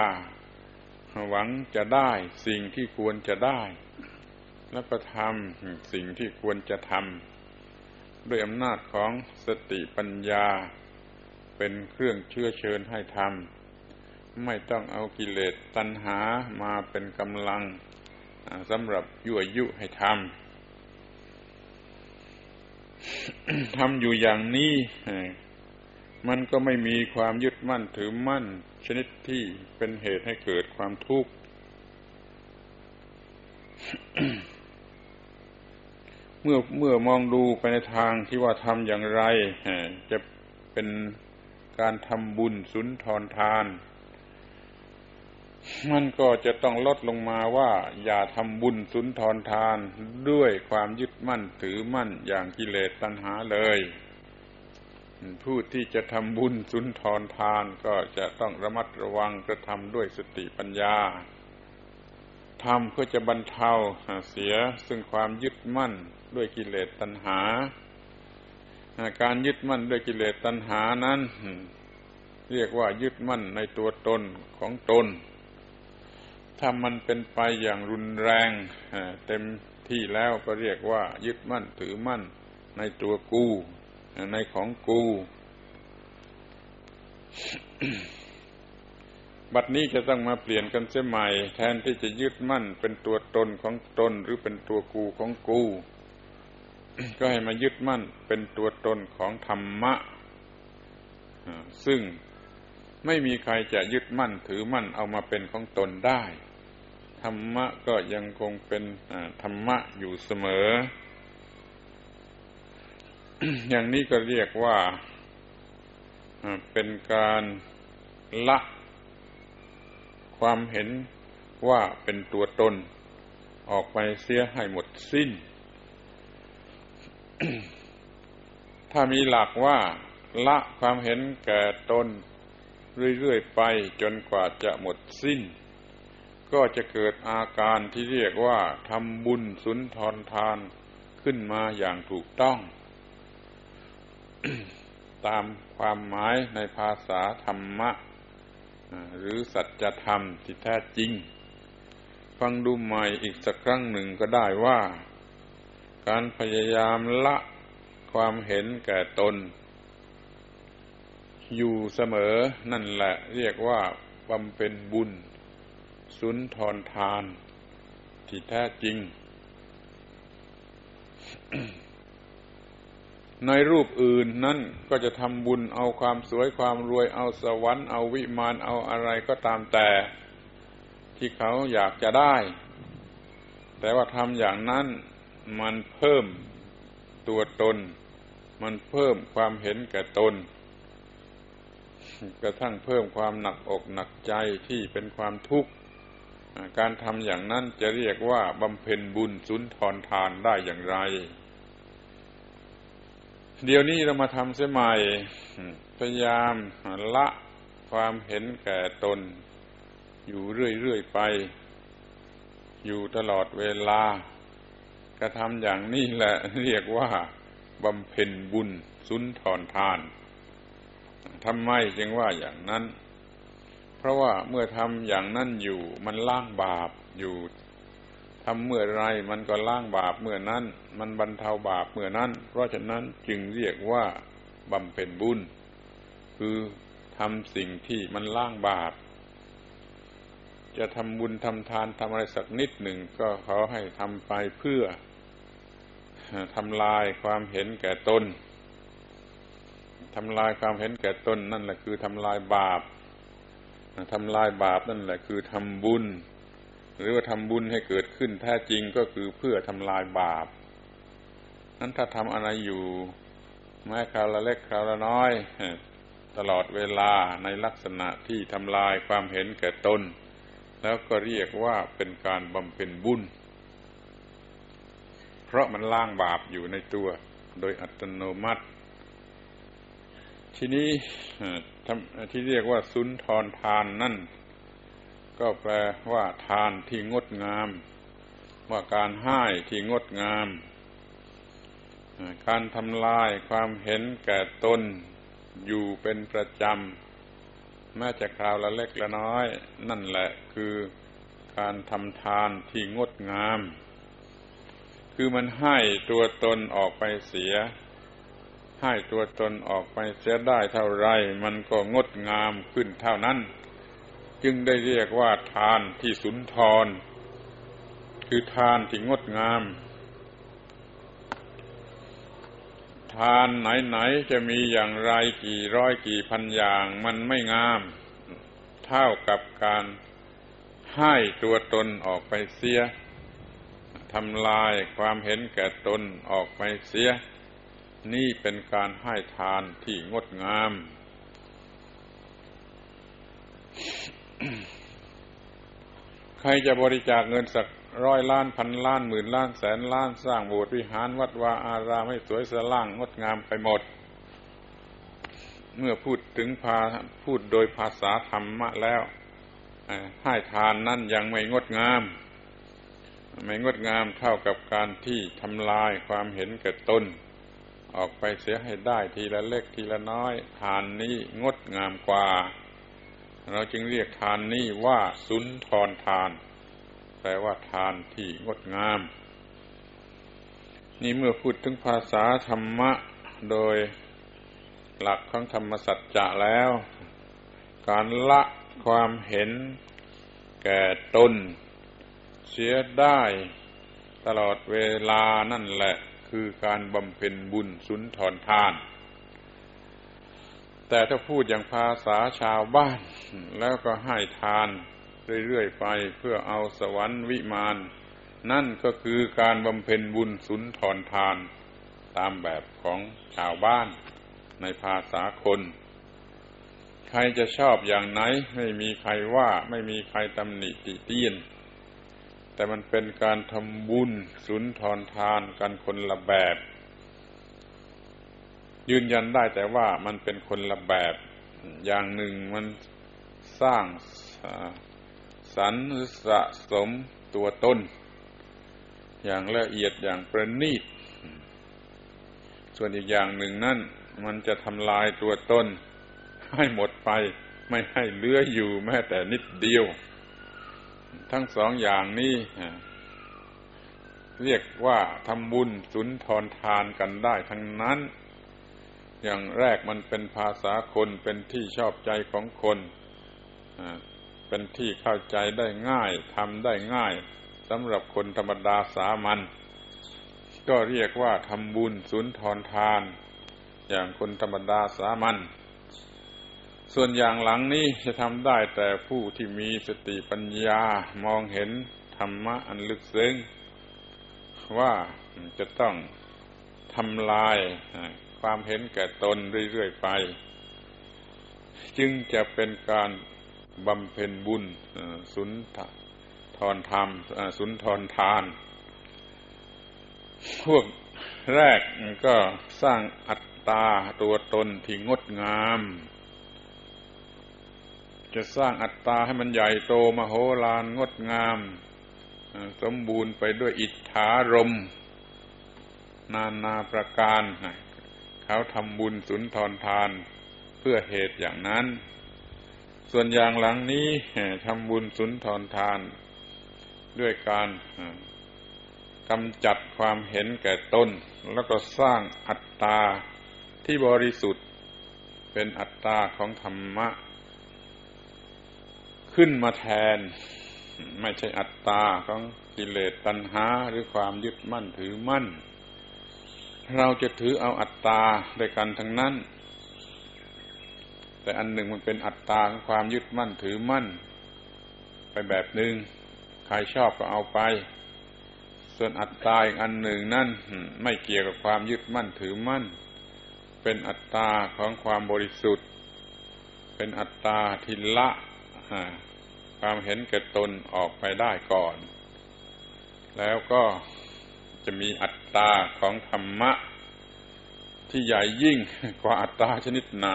หวังจะได้สิ่งที่ควรจะได้ และก็ทำสิ่งที่ควรจะทำด้วยอำนาจของสติปัญญา เป็นเครื่องเชื้อเชิญให้ทำ ไม่ต้องเอากิเลสตัณหามาเป็นกำลังสำหรับยั่วยุให้ทำทำอยู่อย่างนี้ มันก็ไม่มีความยึดมั่นถือมั่น ชนิดที่เป็นเหตุให้เกิดความทุกข์เมื่อเมื่อมองดูไปในทางที่ว่าทำอย่างไรจะเป็นการทำบุญสุนทรทาน มันก็จะต้องลดลงมาว่า อย่าทำบุญสุนทรทานด้วยความยึดมั่นถือมั่นอย่างกิเลสตัณหาเลย ผู้ที่จะทำบุญสุนทรทานก็จะต้องระมัดระวังกระทำด้วยสติปัญญาทำเพื่อจะบรรเทาเสียซึ่งความยึดมั่นด้วยกิเลสตัณหา การยึดมั่นด้วยกิเลสตัณหานั้น เรียกว่ายึดมั่นในตัวตนของตน ถ้ามันเป็นไปอย่างรุนแรงเต็มที่แล้วก็เรียกว่า ยึดมั่นถือมั่นในตัวกู ในของกู บัดนี้จะต้องมาเปลี่ยนกันเสียใหม่ แทนที่จะยึดมั่นเป็นตัวตนของตนหรือเป็นตัวกูของกู ก็ให้มายึดมั่นเป็นตัวตนของธรรมะ ซึ่งไม่มีใครจะยึดมั่นถือมั่นเอามาเป็นของตนได้ ธรรมะก็ยังคงเป็นธรรมะอยู่เสมอ อย่างนี้ก็เรียกว่าเป็นการละ ความเห็นว่าเป็นตัวตน ออกไปเสียให้หมดสิ้น ถ้ามีหลักว่าละความเห็นแก่ตน เรื่อยๆไปจนกว่าจะหมดสิ้น ก็จะเกิดอาการที่เรียกว่าทำบุญสุนทรทานขึ้นมาอย่างถูกต้อง ตามความหมายในภาษาธรรมะ หรือสัจธรรมที่แท้จริง ฟังดูใหม่อีกสักครั้งหนึ่งก็ได้ว่า การพยายามละความเห็นแก่ตน อยู่เสมอนั่นแหละเรียกว่าบำเพ็ญบุญ สุนทรทาน ที่แท้จริง ในรูปอื่นนั้นก็จะทำบุญเอาความสวยความรวยเอาสวรรค์เอาวิมานเอาอะไรก็ตามแต่ ที่เขาอยากจะได้ แต่ว่าทำอย่างนั้นมันเพิ่มตัวตน มันเพิ่มความเห็นแก่ตนกระทั่งเพิ่มความหนักอกหนักใจที่เป็นความทุกข์ การทำอย่างนั้นจะเรียกว่าบำเพ็ญบุญสุนทรทานได้อย่างไร เดี๋ยวนี้เรามาทำเสียใหม่ พยายามละความเห็นแก่ตน อยู่เรื่อยๆไป อยู่ตลอดเวลากระทำอย่างนี้แหละเรียกว่าบำเพ็ญบุญสุนทรทานทำไมจึงว่าอย่างนั้น เพราะว่าเมื่อทำอย่างนั้นอยู่มันล้างบาปอยู่ทำเมื่อไรมันก็ล้างบาปเมื่อนั้น มันบรรเทาบาปเมื่อนั้น เพราะฉะนั้นจึงเรียกว่าบำเพ็ญบุญ คือททำสิ่งที่มันล้างบาป จะทำบุญทำทานทำอะไรสักนิดหนึ่งก็ขอให้ทำไปเพื่อทำลายความเห็นแก่ตนทำลายความเห็นแก่ตนนั่นแหละคือทำลายบาป ทำลายบาปนั่นแหละ คือทำบุญ หรือว่าทำบุญให้เกิดขึ้นแท้จริงก็คือเพื่อทำลายบาป นั้นถ้าทำอะไรอยู่แม้คราวละเล็กคราวละน้อย ตลอดเวลาในลักษณะที่ทำลายความเห็นแก่ตน แล้วก็เรียกว่าเป็นการบำเพ็ญบุญ เพราะมันล้างบาปอยู่ในตัว โดยอัตโนมัติ ทีนี้ที่เรียกว่าสุนทรทานนั่น ก็แปลว่า ทานที่งดงาม ว่าการให้ที่งดงาม การทำลายความเห็นแก่ตนอยู่เป็นประจำแม้จะคราวละเล็กละน้อย นั่นแหละคือการทำทานที่งดงาม คือมันให้ตัวตนออกไปเสีย ให้ตัวตนออกไปเสียได้เท่าไรมันก็งดงามขึ้นเท่านั้น จึงได้เรียกว่าทานที่สุนทร คือทานที่งดงาม ทานไหนๆจะมีอย่างไรกี่ร้อยกี่พันอย่างมันไม่งาม เท่ากับการให้ตัวตนออกไปเสียทำลายความเห็นแก่ตนออกไปเสีย นี่เป็นการให้ทานที่งดงาม ใครจะบริจาคเงินสักร้อยล้านพันล้านหมื่นล้านแสนล้านสร้างโบสถ์วิหารวัดวาอารามให้สวยสล่างงดงามไปหมด เมื่อพูดถึงพาพูดโดยภาษาธรรมะแล้วให้ทานนั้นยังไม่งดงาม ไม่งดงามเท่ากับการที่ทำลายความเห็นแก่ตน ออกไปเสียให้ได้ทีละเล็กทีละน้อย ทานนี้งดงามกว่า เราจึงเรียกทานนี้ว่าสุนทรทาน แปลว่าทานที่งดงาม นี่เมื่อพูดถึงภาษาธรรมะโดยหลักของธรรมสัจจะแล้ว การละความเห็นแก่ตน เสียได้ตลอดเวลานั่นแหละ คือการบำเพ็ญบุญสุนทรทาน แต่ถ้าพูดอย่างภาษาชาวบ้าน แล้วก็ให้ทานเรื่อยๆไปเพื่อเอาสวรรค์วิมาน นั่นก็คือการบำเพ็ญบุญสุนทรทาน ตามแบบของชาวบ้านในภาษาคนใครจะชอบอย่างไหน ไม่มีใครว่าไม่มีใครตำหนิติเตียน แต่มันเป็นการทำบุญสุนทรทานกันคนละแบบ ยืนยันได้แต่ว่ามันเป็นคนละแบบ อย่างหนึ่งมันสร้างสรรสะสมตัวตนอย่างละเอียดอย่างประณีต ส่วนอีกอย่างหนึ่งนั่นมันจะทำลายตัวตนให้หมดไปไม่ให้เหลืออยู่แม้แต่นิดเดียว ทั้งสองอย่างนี้เรียกว่าทำบุญสุนทรทานกันได้ทั้งนั้น อย่างแรกมันเป็นภาษาคนเป็นที่ชอบใจของคนเป็นที่เข้าใจได้ง่ายทำได้ง่ายสำหรับคนธรรมดาสามัญก็เรียกว่าทำบุญสุนทรทาน อย่างคนธรรมดาสามัญ ส่วนอย่างหลังนี้จะทำได้แต่ผู้ที่มีสติปัญญามองเห็นธรรมะอันลึกซึ้งว่าจะต้องทำลายความเห็นแก่ตนเรื่อยๆไป จึงจะเป็นการบำเพ็ญบุญสุนทรธรรมสุนทรทาน พวกแรกก็สร้างอัตตาตัวตนที่งดงาม จะสร้างอัตตาให้มันใหญ่โตมโหฬารงดงาม สมบูรณ์ไปด้วยอิทธารม นานาประการเขาทำบุญสุนทรทานเพื่อเหตุอย่างนั้น ส่วนอย่างหลังนี้ทำบุญสุนทรทาน ด้วยการกำจัดความเห็นแก่ตนแล้วก็สร้างอัตตาที่บริสุทธิ์เเป็นอัตตาของธรรมะ ขึ้นมาแทน ไม่ใช่อัตตาของกิเลสตัณหาหรือความยึดมั่นถือมั่น เราจะถือเอาอัตตาด้วยกันทั้งนั้น แต่อันหนึ่งมันเป็นอัตตาของความยึดมั่นถือมั่น ไปแบบหนึ่งใครชอบก็เอาไปส่วนอัตตาอีกอันหนึ่งนั่นไม่เกี่ยวกับความยึดมั่นถือมั่น เป็นอัตตาของความบริสุทธิ์ เป็นอัตตาทิละ ความเห็นแก่ตนออกไปได้ก่อน แล้วก็จะมีอัตตาของธรรมะ ที่ใหญ่ยิ่งกว่าอัตตาชนิดไหน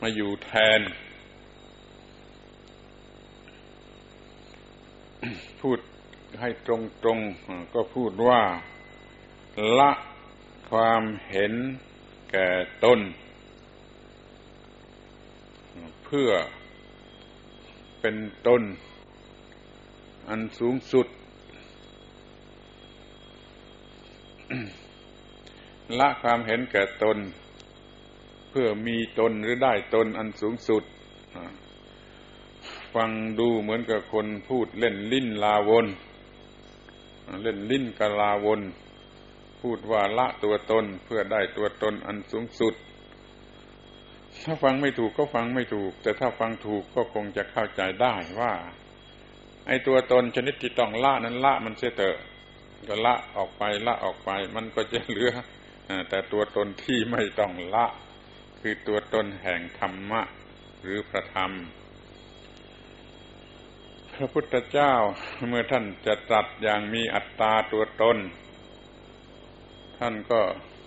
มาอยู่แทน พูดให้ตรงๆก็พูดว่าละความเห็นแก่ตน เพื่อ เป็นตน อันสูงสุด ละความเห็นแก่ตน เพื่อมีตนหรือได้ตนอันสูงสุด ฟังดูเหมือนกับคนพูดเล่นลิ้นลาวนเล่นลิ้นกะลาวน พูดว่าละตัวตนเพื่อได้ตัวตนอันสูงสุด ถ้าฟังไม่ถูกก็ฟังไม่ถูก แต่ถ้าฟังถูกก็คงจะเข้าใจได้ว่า ไอ้ตัวตนชนิดที่ต้องละนั้นละมันเสียเถอะก็ละออกไปละออกไป มันก็จะเหลือแต่ตัวตนที่ไม่ต้องละ คือตัวตนแห่งธรรมะ หรือพระธรรม พระพุทธเจ้าเมื่อท่านจะตรัสอย่างมีอัตตาตัวตน ท่านก็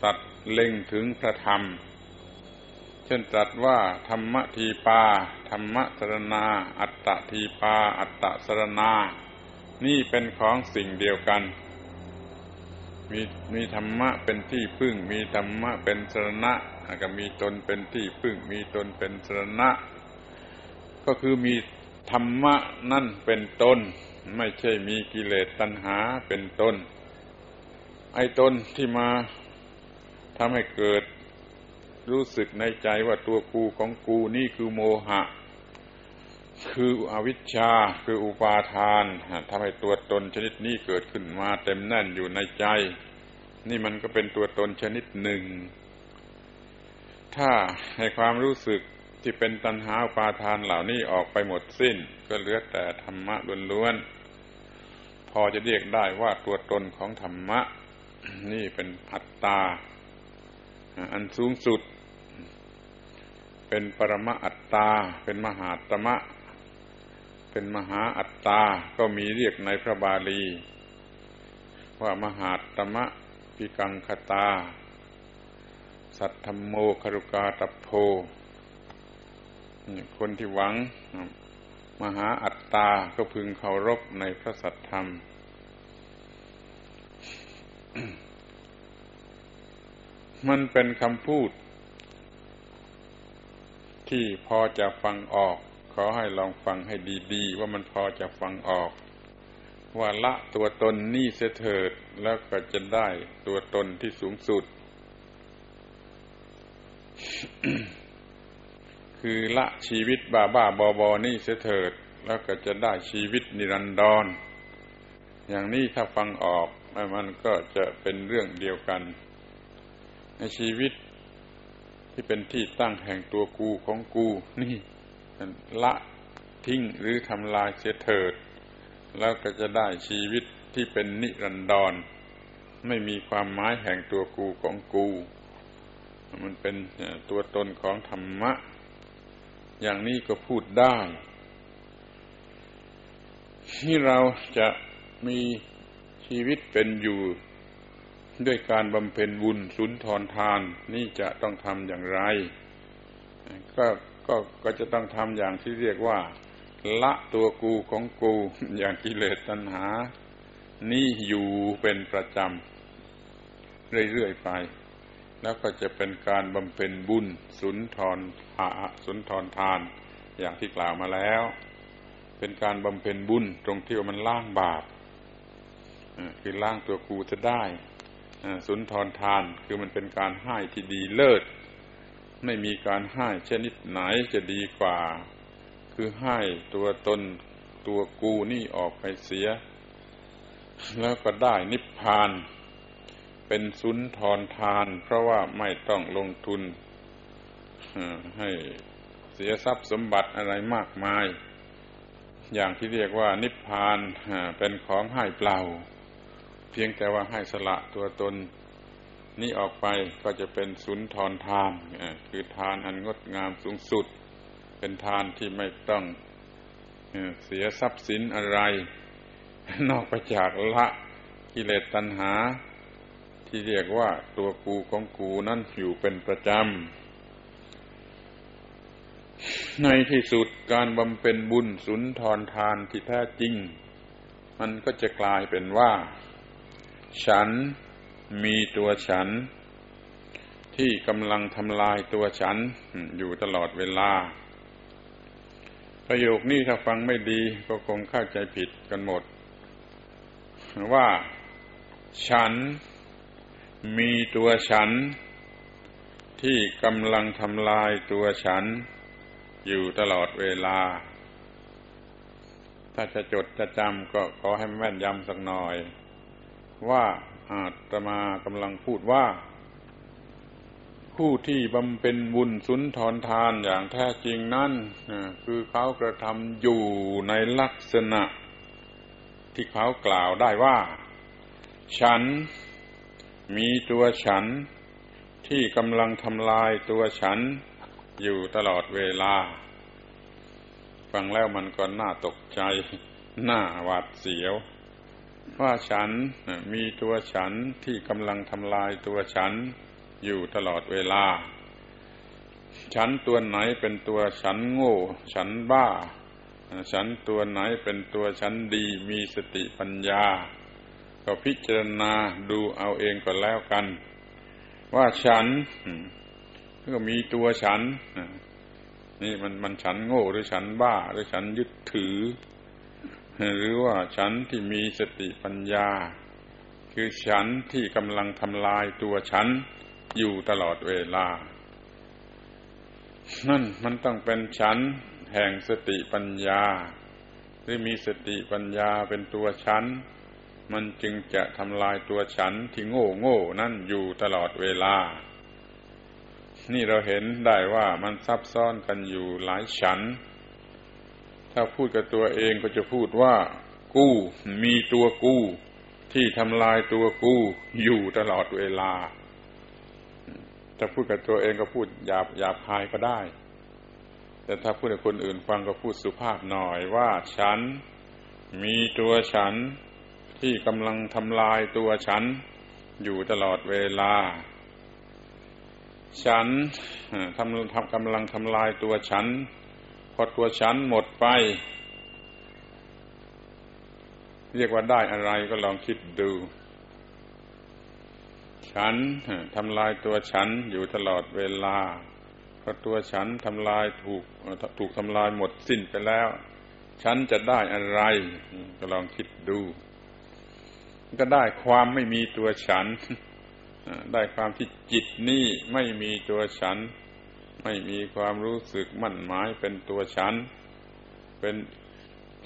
ตัดเล็งถึงพระธรรม เช่นตรัสว่าธรรมทีปา ธรรมสรณา อัตตทีปา อัตตสรณา นี่เป็นของสิ่งเดียวกัน มีมีธรรมะเป็นที่พึ่ง มีธรรมะเป็นสรณะก็มีตนเป็นที่พึ่ง มีตนเป็นสรณะ ก็คือมีธรรมะนั่นเป็นตน ไม่ใช่มีกิเลสตัณหาเป็นตน ไอ้ตนที่มาทำให้เกิด รู้สึกในใจว่าตัวกูของกูนี่คือโมหะ คืออวิชชาคืออุปาทานทำให้ตัวตนชนิดนี้เกิดขึ้นมาเต็มแน่นอยู่ในใจ นี่มันก็เป็นตัวตนชนิดหนึ่ง ถ้าให้ความรู้สึกที่เป็นตัณหาอุปาทานเหล่านี้ออกไปหมดสิ้น ก็เหลือแต่ธรรมะล้วนๆพอจะเรียกได้ว่าตัวตนของธรรมะ นี่เป็นอัตตาอันสูงสุด เป็นปรมอัตตา เป็นมหาตมะ เป็นมหาอัตตา ก็มีเรียกในพระบาลี ว่ามหาตมะปิกังคตา สัทธมโมครุกาตโพคนที่หวังมหาอัตตา ก็พึงเคารพในพระสัทธรรม มันเป็นคำพูด ที่พอจะฟังออก ขอให้ลองฟังให้ดีๆ ว่ามันพอจะฟังออก ว่าละตัวตนนี่เสถิดแล้วก็จะได้ตัวตนที่สูงสุด คือละชีวิตบ้าบ้าบอบอนี่เสียเถิด แล้วก็จะได้ชีวิตนิรันดร อย่างนี้ถ้าฟังออกมันก็จะเป็นเรื่องเดียวกันในชีวิต ที่เป็นที่ตั้งแห่งตัวกูของกู นี่ละทิ้งหรือทำลายเสียเถิด แล้วก็จะได้ชีวิตที่เป็นนิรันดร ไม่มีความหมายแห่งตัวกูของกู มันเป็นตัวตนของธรรมะ อย่างนี้ก็พูดได้ ที่เราจะมีชีวิตเป็นอยู่ ด้วยการบำเพ็ญบุญสุนทรทาน นี่จะต้องทำอย่างไร ก็ก็ก็จะต้องทำอย่างที่เรียกว่า ละตัวกูของกูอย่างกิเลสตัณหา นี่อยู่เป็นประจำเรื่อยๆไป แล้วก็จะเป็นการบำเพ็ญบุญสุนทรหาสุนทรทาน อย่างที่กล่าวมาแล้ว เป็นการบำเพ็ญบุญตรงที่ว่ามันล้างบาปคือล้างตัวกูจะได้ สุนทรทานคือมันเป็นการให้ที่ดีเลิศ ไม่มีการให้ชนิดไหนจะดีกว่า คือให้ตัวตนตัวกูนี่ออกไปเสีย แล้วก็ได้นิพพาน เป็นสุนทรทาน เพราะว่าไม่ต้องลงทุนให้เสียทรัพย์สมบัติอะไรมากมาย อย่างที่เรียกว่านิพพานเป็นของให้เปล่า พียงแต่ว่าให้สละตัวตนนี้ออกไปก็จะเป็นสุนทรทานคือทานอันงดงามสูงสุด เป็นทานที่ไม่ต้องเสียทรัพย์สินอะไร นอกไปจากละกิเลสตัณหา ที่เรียกว่าตัวกูของกูนั่นอยู่เป็นประจำ ในที่สุดการบำเพ็ญบุญสุนทรทานที่แท้จริง มันก็จะกลายเป็นว่า ฉันมีตัวฉัน ที่กำลังทำลายตัวฉันอยู่ตลอดเวลา ประโยคนี้ถ้าฟังไม่ดีก็คงเข้าใจผิดกันหมด ว่า ฉัน มีตัวฉัน ที่กำลังทำลายตัวฉัน อยู่ตลอดเวลา ถ้าจะจดจะจำก็ขอให้แม่นยำสักหน่อย ว่าอาตมากำลังพูดว่า ผู้ที่บำเพ็ญบุญสุนทรทานอย่างแท้จริงนั่นคือเขากระทำอยู่ในลักษณะ ที่เขากล่าวได้ว่า ฉันมีตัวฉันที่กำลังทำลายตัวฉันอยู่ตลอดเวลา ฟังแล้วมันก็น่าตกใจ น่าหวาดเสียว ว่าฉันมีตัวฉันที่กำลังทำลายตัวฉันอยู่ตลอดเวลา ฉันตัวไหนเป็นตัวฉันโง่ ฉันบ้า ฉันตัวไหนเป็นตัวฉันดีมีสติปัญญา ก็พิจารณาดูเอาเองก็แล้วกัน ว่าฉันก็มีตัวฉันนี่มันมันฉันโง่หรือฉันบ้าหรือฉันยึดถือ หรือว่าฉันที่มีสติปัญญา คือฉันที่กำลังทำลายตัวฉันอยู่ตลอดเวลา นั่นมันต้องเป็นฉันแห่งสติปัญญา หรือมีสติปัญญาเป็นตัวฉัน มันจึงจะทำลายตัวฉันที่โง่โง่นั่นอยู่ตลอดเวลา นี่เราเห็นได้ว่ามันซับซ้อนกันอยู่หลายฉัน ถ้าพูดกับตัวเองก็จะพูดว่า กู้มีตัวกู้ ที่ทำลายตัวกู้อยู่ตลอดเวลา ถ้าพูดกับตัวเองก็พูดหยาบหยาบคายก็ได้ แต่ถ้าพูดกับคนอื่นฟังก็พูดสุภาพหน่อยว่า ฉัน มีตัวฉัน ที่กำลังทำลายตัวฉัน อยู่ตลอดเวลา ฉันทำทำกำลังทำลายตัวฉัน พอตัวฉันหมดไป เรียกว่าได้อะไรก็ลองคิดดู ฉันทำลายตัวฉันอยู่ตลอดเวลาพอตัวฉันทำลายถูกถูกทำลายหมดสิ้นไปแล้ว ฉันจะได้อะไร ก็ลองคิดดู ก็ได้ความไม่มีตัวฉันได้ความที่จิตนี่ไม่มีตัวฉัน ไม่มีความรู้สึกมั่นหมายเป็นตัวฉัน เป็น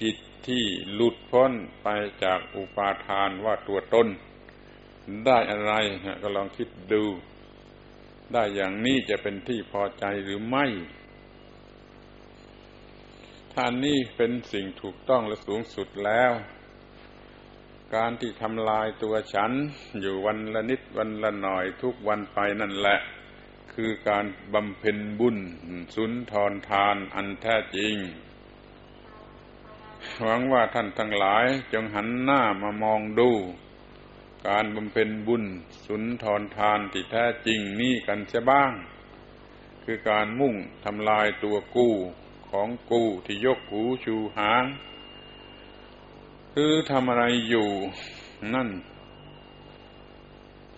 จิตที่หลุดพ้นไปจากอุปาทานว่าตัวตนได้อะไรก็ลองคิดดู ได้อย่างนี้จะเป็นที่พอใจหรือไม่ท่านนี้เป็นสิ่งถูกต้องและสูงสุดแล้ว การที่ทำลายตัวฉันอยู่วันละนิดวันละหน่อยทุกวันไปนั่นแหละ คือการบำเพ็ญบุญสุนทรทานอันแท้จริง หวังว่าท่านทั้งหลายจงหันหน้ามามองดู การบำเพ็ญบุญสุนทรทานที่แท้จริงนี่กันเสียบ้าง คือการมุ่งทำลายตัวกู้ของกู้ที่ยกหูชูหาง คือทำอะไรอยู่นั่น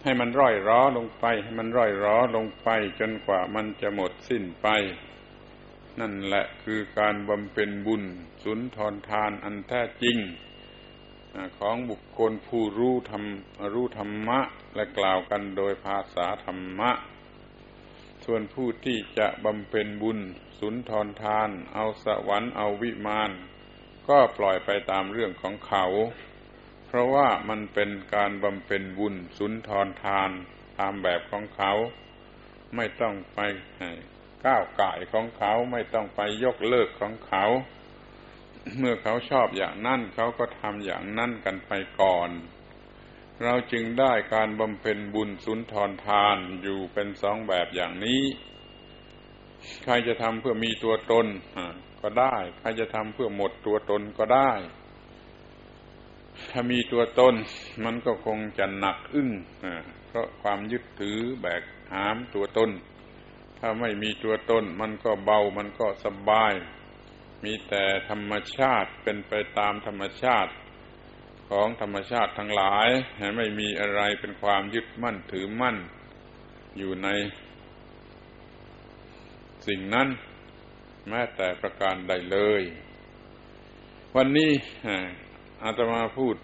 ให้มันร่อยร้อลงไป ให้มันร่อยร้อลงไป จนกว่ามันจะหมดสิ้นไป นั่นแหละคือการบำเพ็ญบุญสุนทรทานอันแท้จริง ของบุคคลผู้รู้ธรรมรู้ธรรมะ และกล่าวกันโดยภาษาธรรมะ ส่วนผู้ที่จะบำเพ็ญบุญสุนทรทาน เอาสวรรค์เอาวิมาน ก็ปล่อยไปตามเรื่องของเขา เพราะว่ามันเป็นการบำเพ็ญบุญสุนทรทานตามแบบของเขา ไม่ต้องไปก้าวไก่ของเขาไม่ต้องไปยกเลิกของเขา เมื่อเขาชอบอย่างนั้นเขาก็ทำอย่างนั้นกันไปก่อน เราจึงได้การบำเพ็ญบุญสุนทรทานอยู่เป็นสองแบบอย่างนี้ ใครจะทำเพื่อมีตัวตนก็ได้ ใครจะทำเพื่อหมดตัวตนก็ได้ ถ้ามีตัวตนมันก็คงจะหนักอึ้งเพราะความยึดถือแบกหามตัวตน ถ้าไม่มีตัวตนมันก็เบามันก็สบาย มีแต่ธรรมชาติเป็นไปตามธรรมชาติของธรรมชาติทั้งหลาย ไม่มีอะไรเป็นความยึดมั่นถือมั่น อยู่ใน สิ่งนั้น แม้แต่ประการใดเลย วันนี้ อาตมาพูด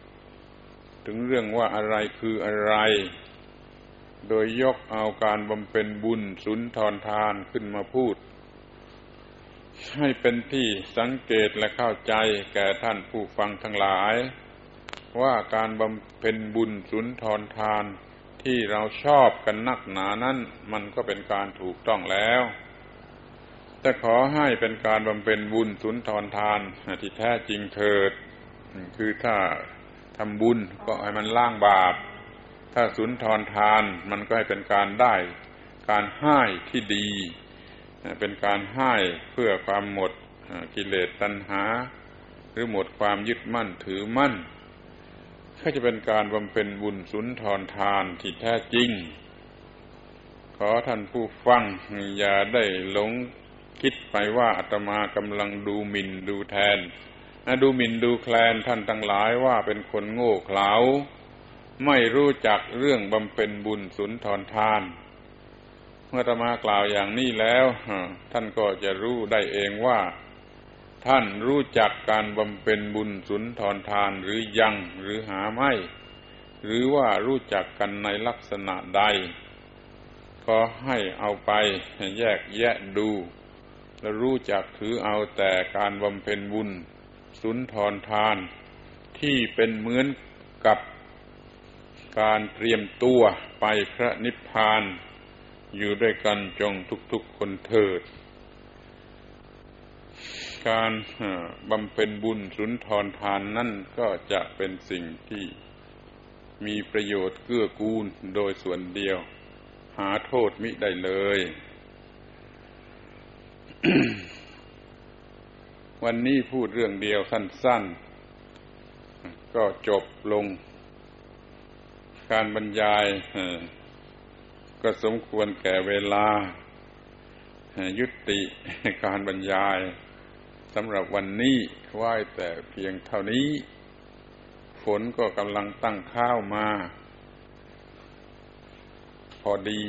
ถึงเรื่องว่าอะไรคืออะไร โดยยกเอาการบำเพ็ญบุญสุนทรทานขึ้นมาพูด ให้เป็นที่สังเกตและเข้าใจแก่ท่านผู้ฟังทั้งหลาย ว่าการบำเพ็ญบุญสุนทรทานที่เราชอบกันนักหนานั้นมันก็เป็นการถูกต้องแล้ว แต่ขอให้เป็นการบำเพ็ญบุญสุนทรทานที่แท้จริงเถิด คือถ้าทำบุญก็ให้มันล่างบาป ถ้าสุนทรทานมันก็ให้เป็นการได้ การให้ที่ดี เป็นการให้เพื่อความหมดกิเลสตัณหา หรือหมดความยึดมั่นถือมั่นก็จะเป็นการบำเพ็ญบุญสุนทรทานที่แท้จริง ขอท่านผู้ฟังอย่าได้หลงคิดไปว่าอาตมากำลังดูหมิ่นดูแทน ดูหมิ่นดูแคลนท่านทั้งหลายว่าเป็นคนโง่เขลา ไม่รู้จักเรื่องบำเพ็ญบุญสุนทรทาน เมื่อตมากล่าวอย่างนี้แล้วท่านก็จะรู้ได้เองว่า ท่านรู้จักการบำเพ็ญบุญสุนทรทานหรือยังหรือหาไม่ หรือว่ารู้จักกันในลักษณะใด ก็ให้เอาไปแยกแยะดู และรู้จักถือเอาแต่การบำเพ็ญบุญ สุนทรทาน ที่เป็นเหมือนกับการเตรียมตัวไปพระนิพพาน อยู่ด้วยกันจงทุกๆคนเถิด การบำเพ็ญบุญสุนทรทานนั่นก็จะเป็นสิ่งที่มีประโยชน์เกื้อกูลโดยส่วนเดียว หาโทษมิได้เลย วันนี้พูดเรื่องเดียวสั้น ๆ ก็จบลง การบรรยายก็สมควรแก่เวลา ยุติการบรรยายสำหรับวันนี้ไหว้แต่เพียงเท่านี้ ฝนก็กำลังตั้งข้าวมา พอดี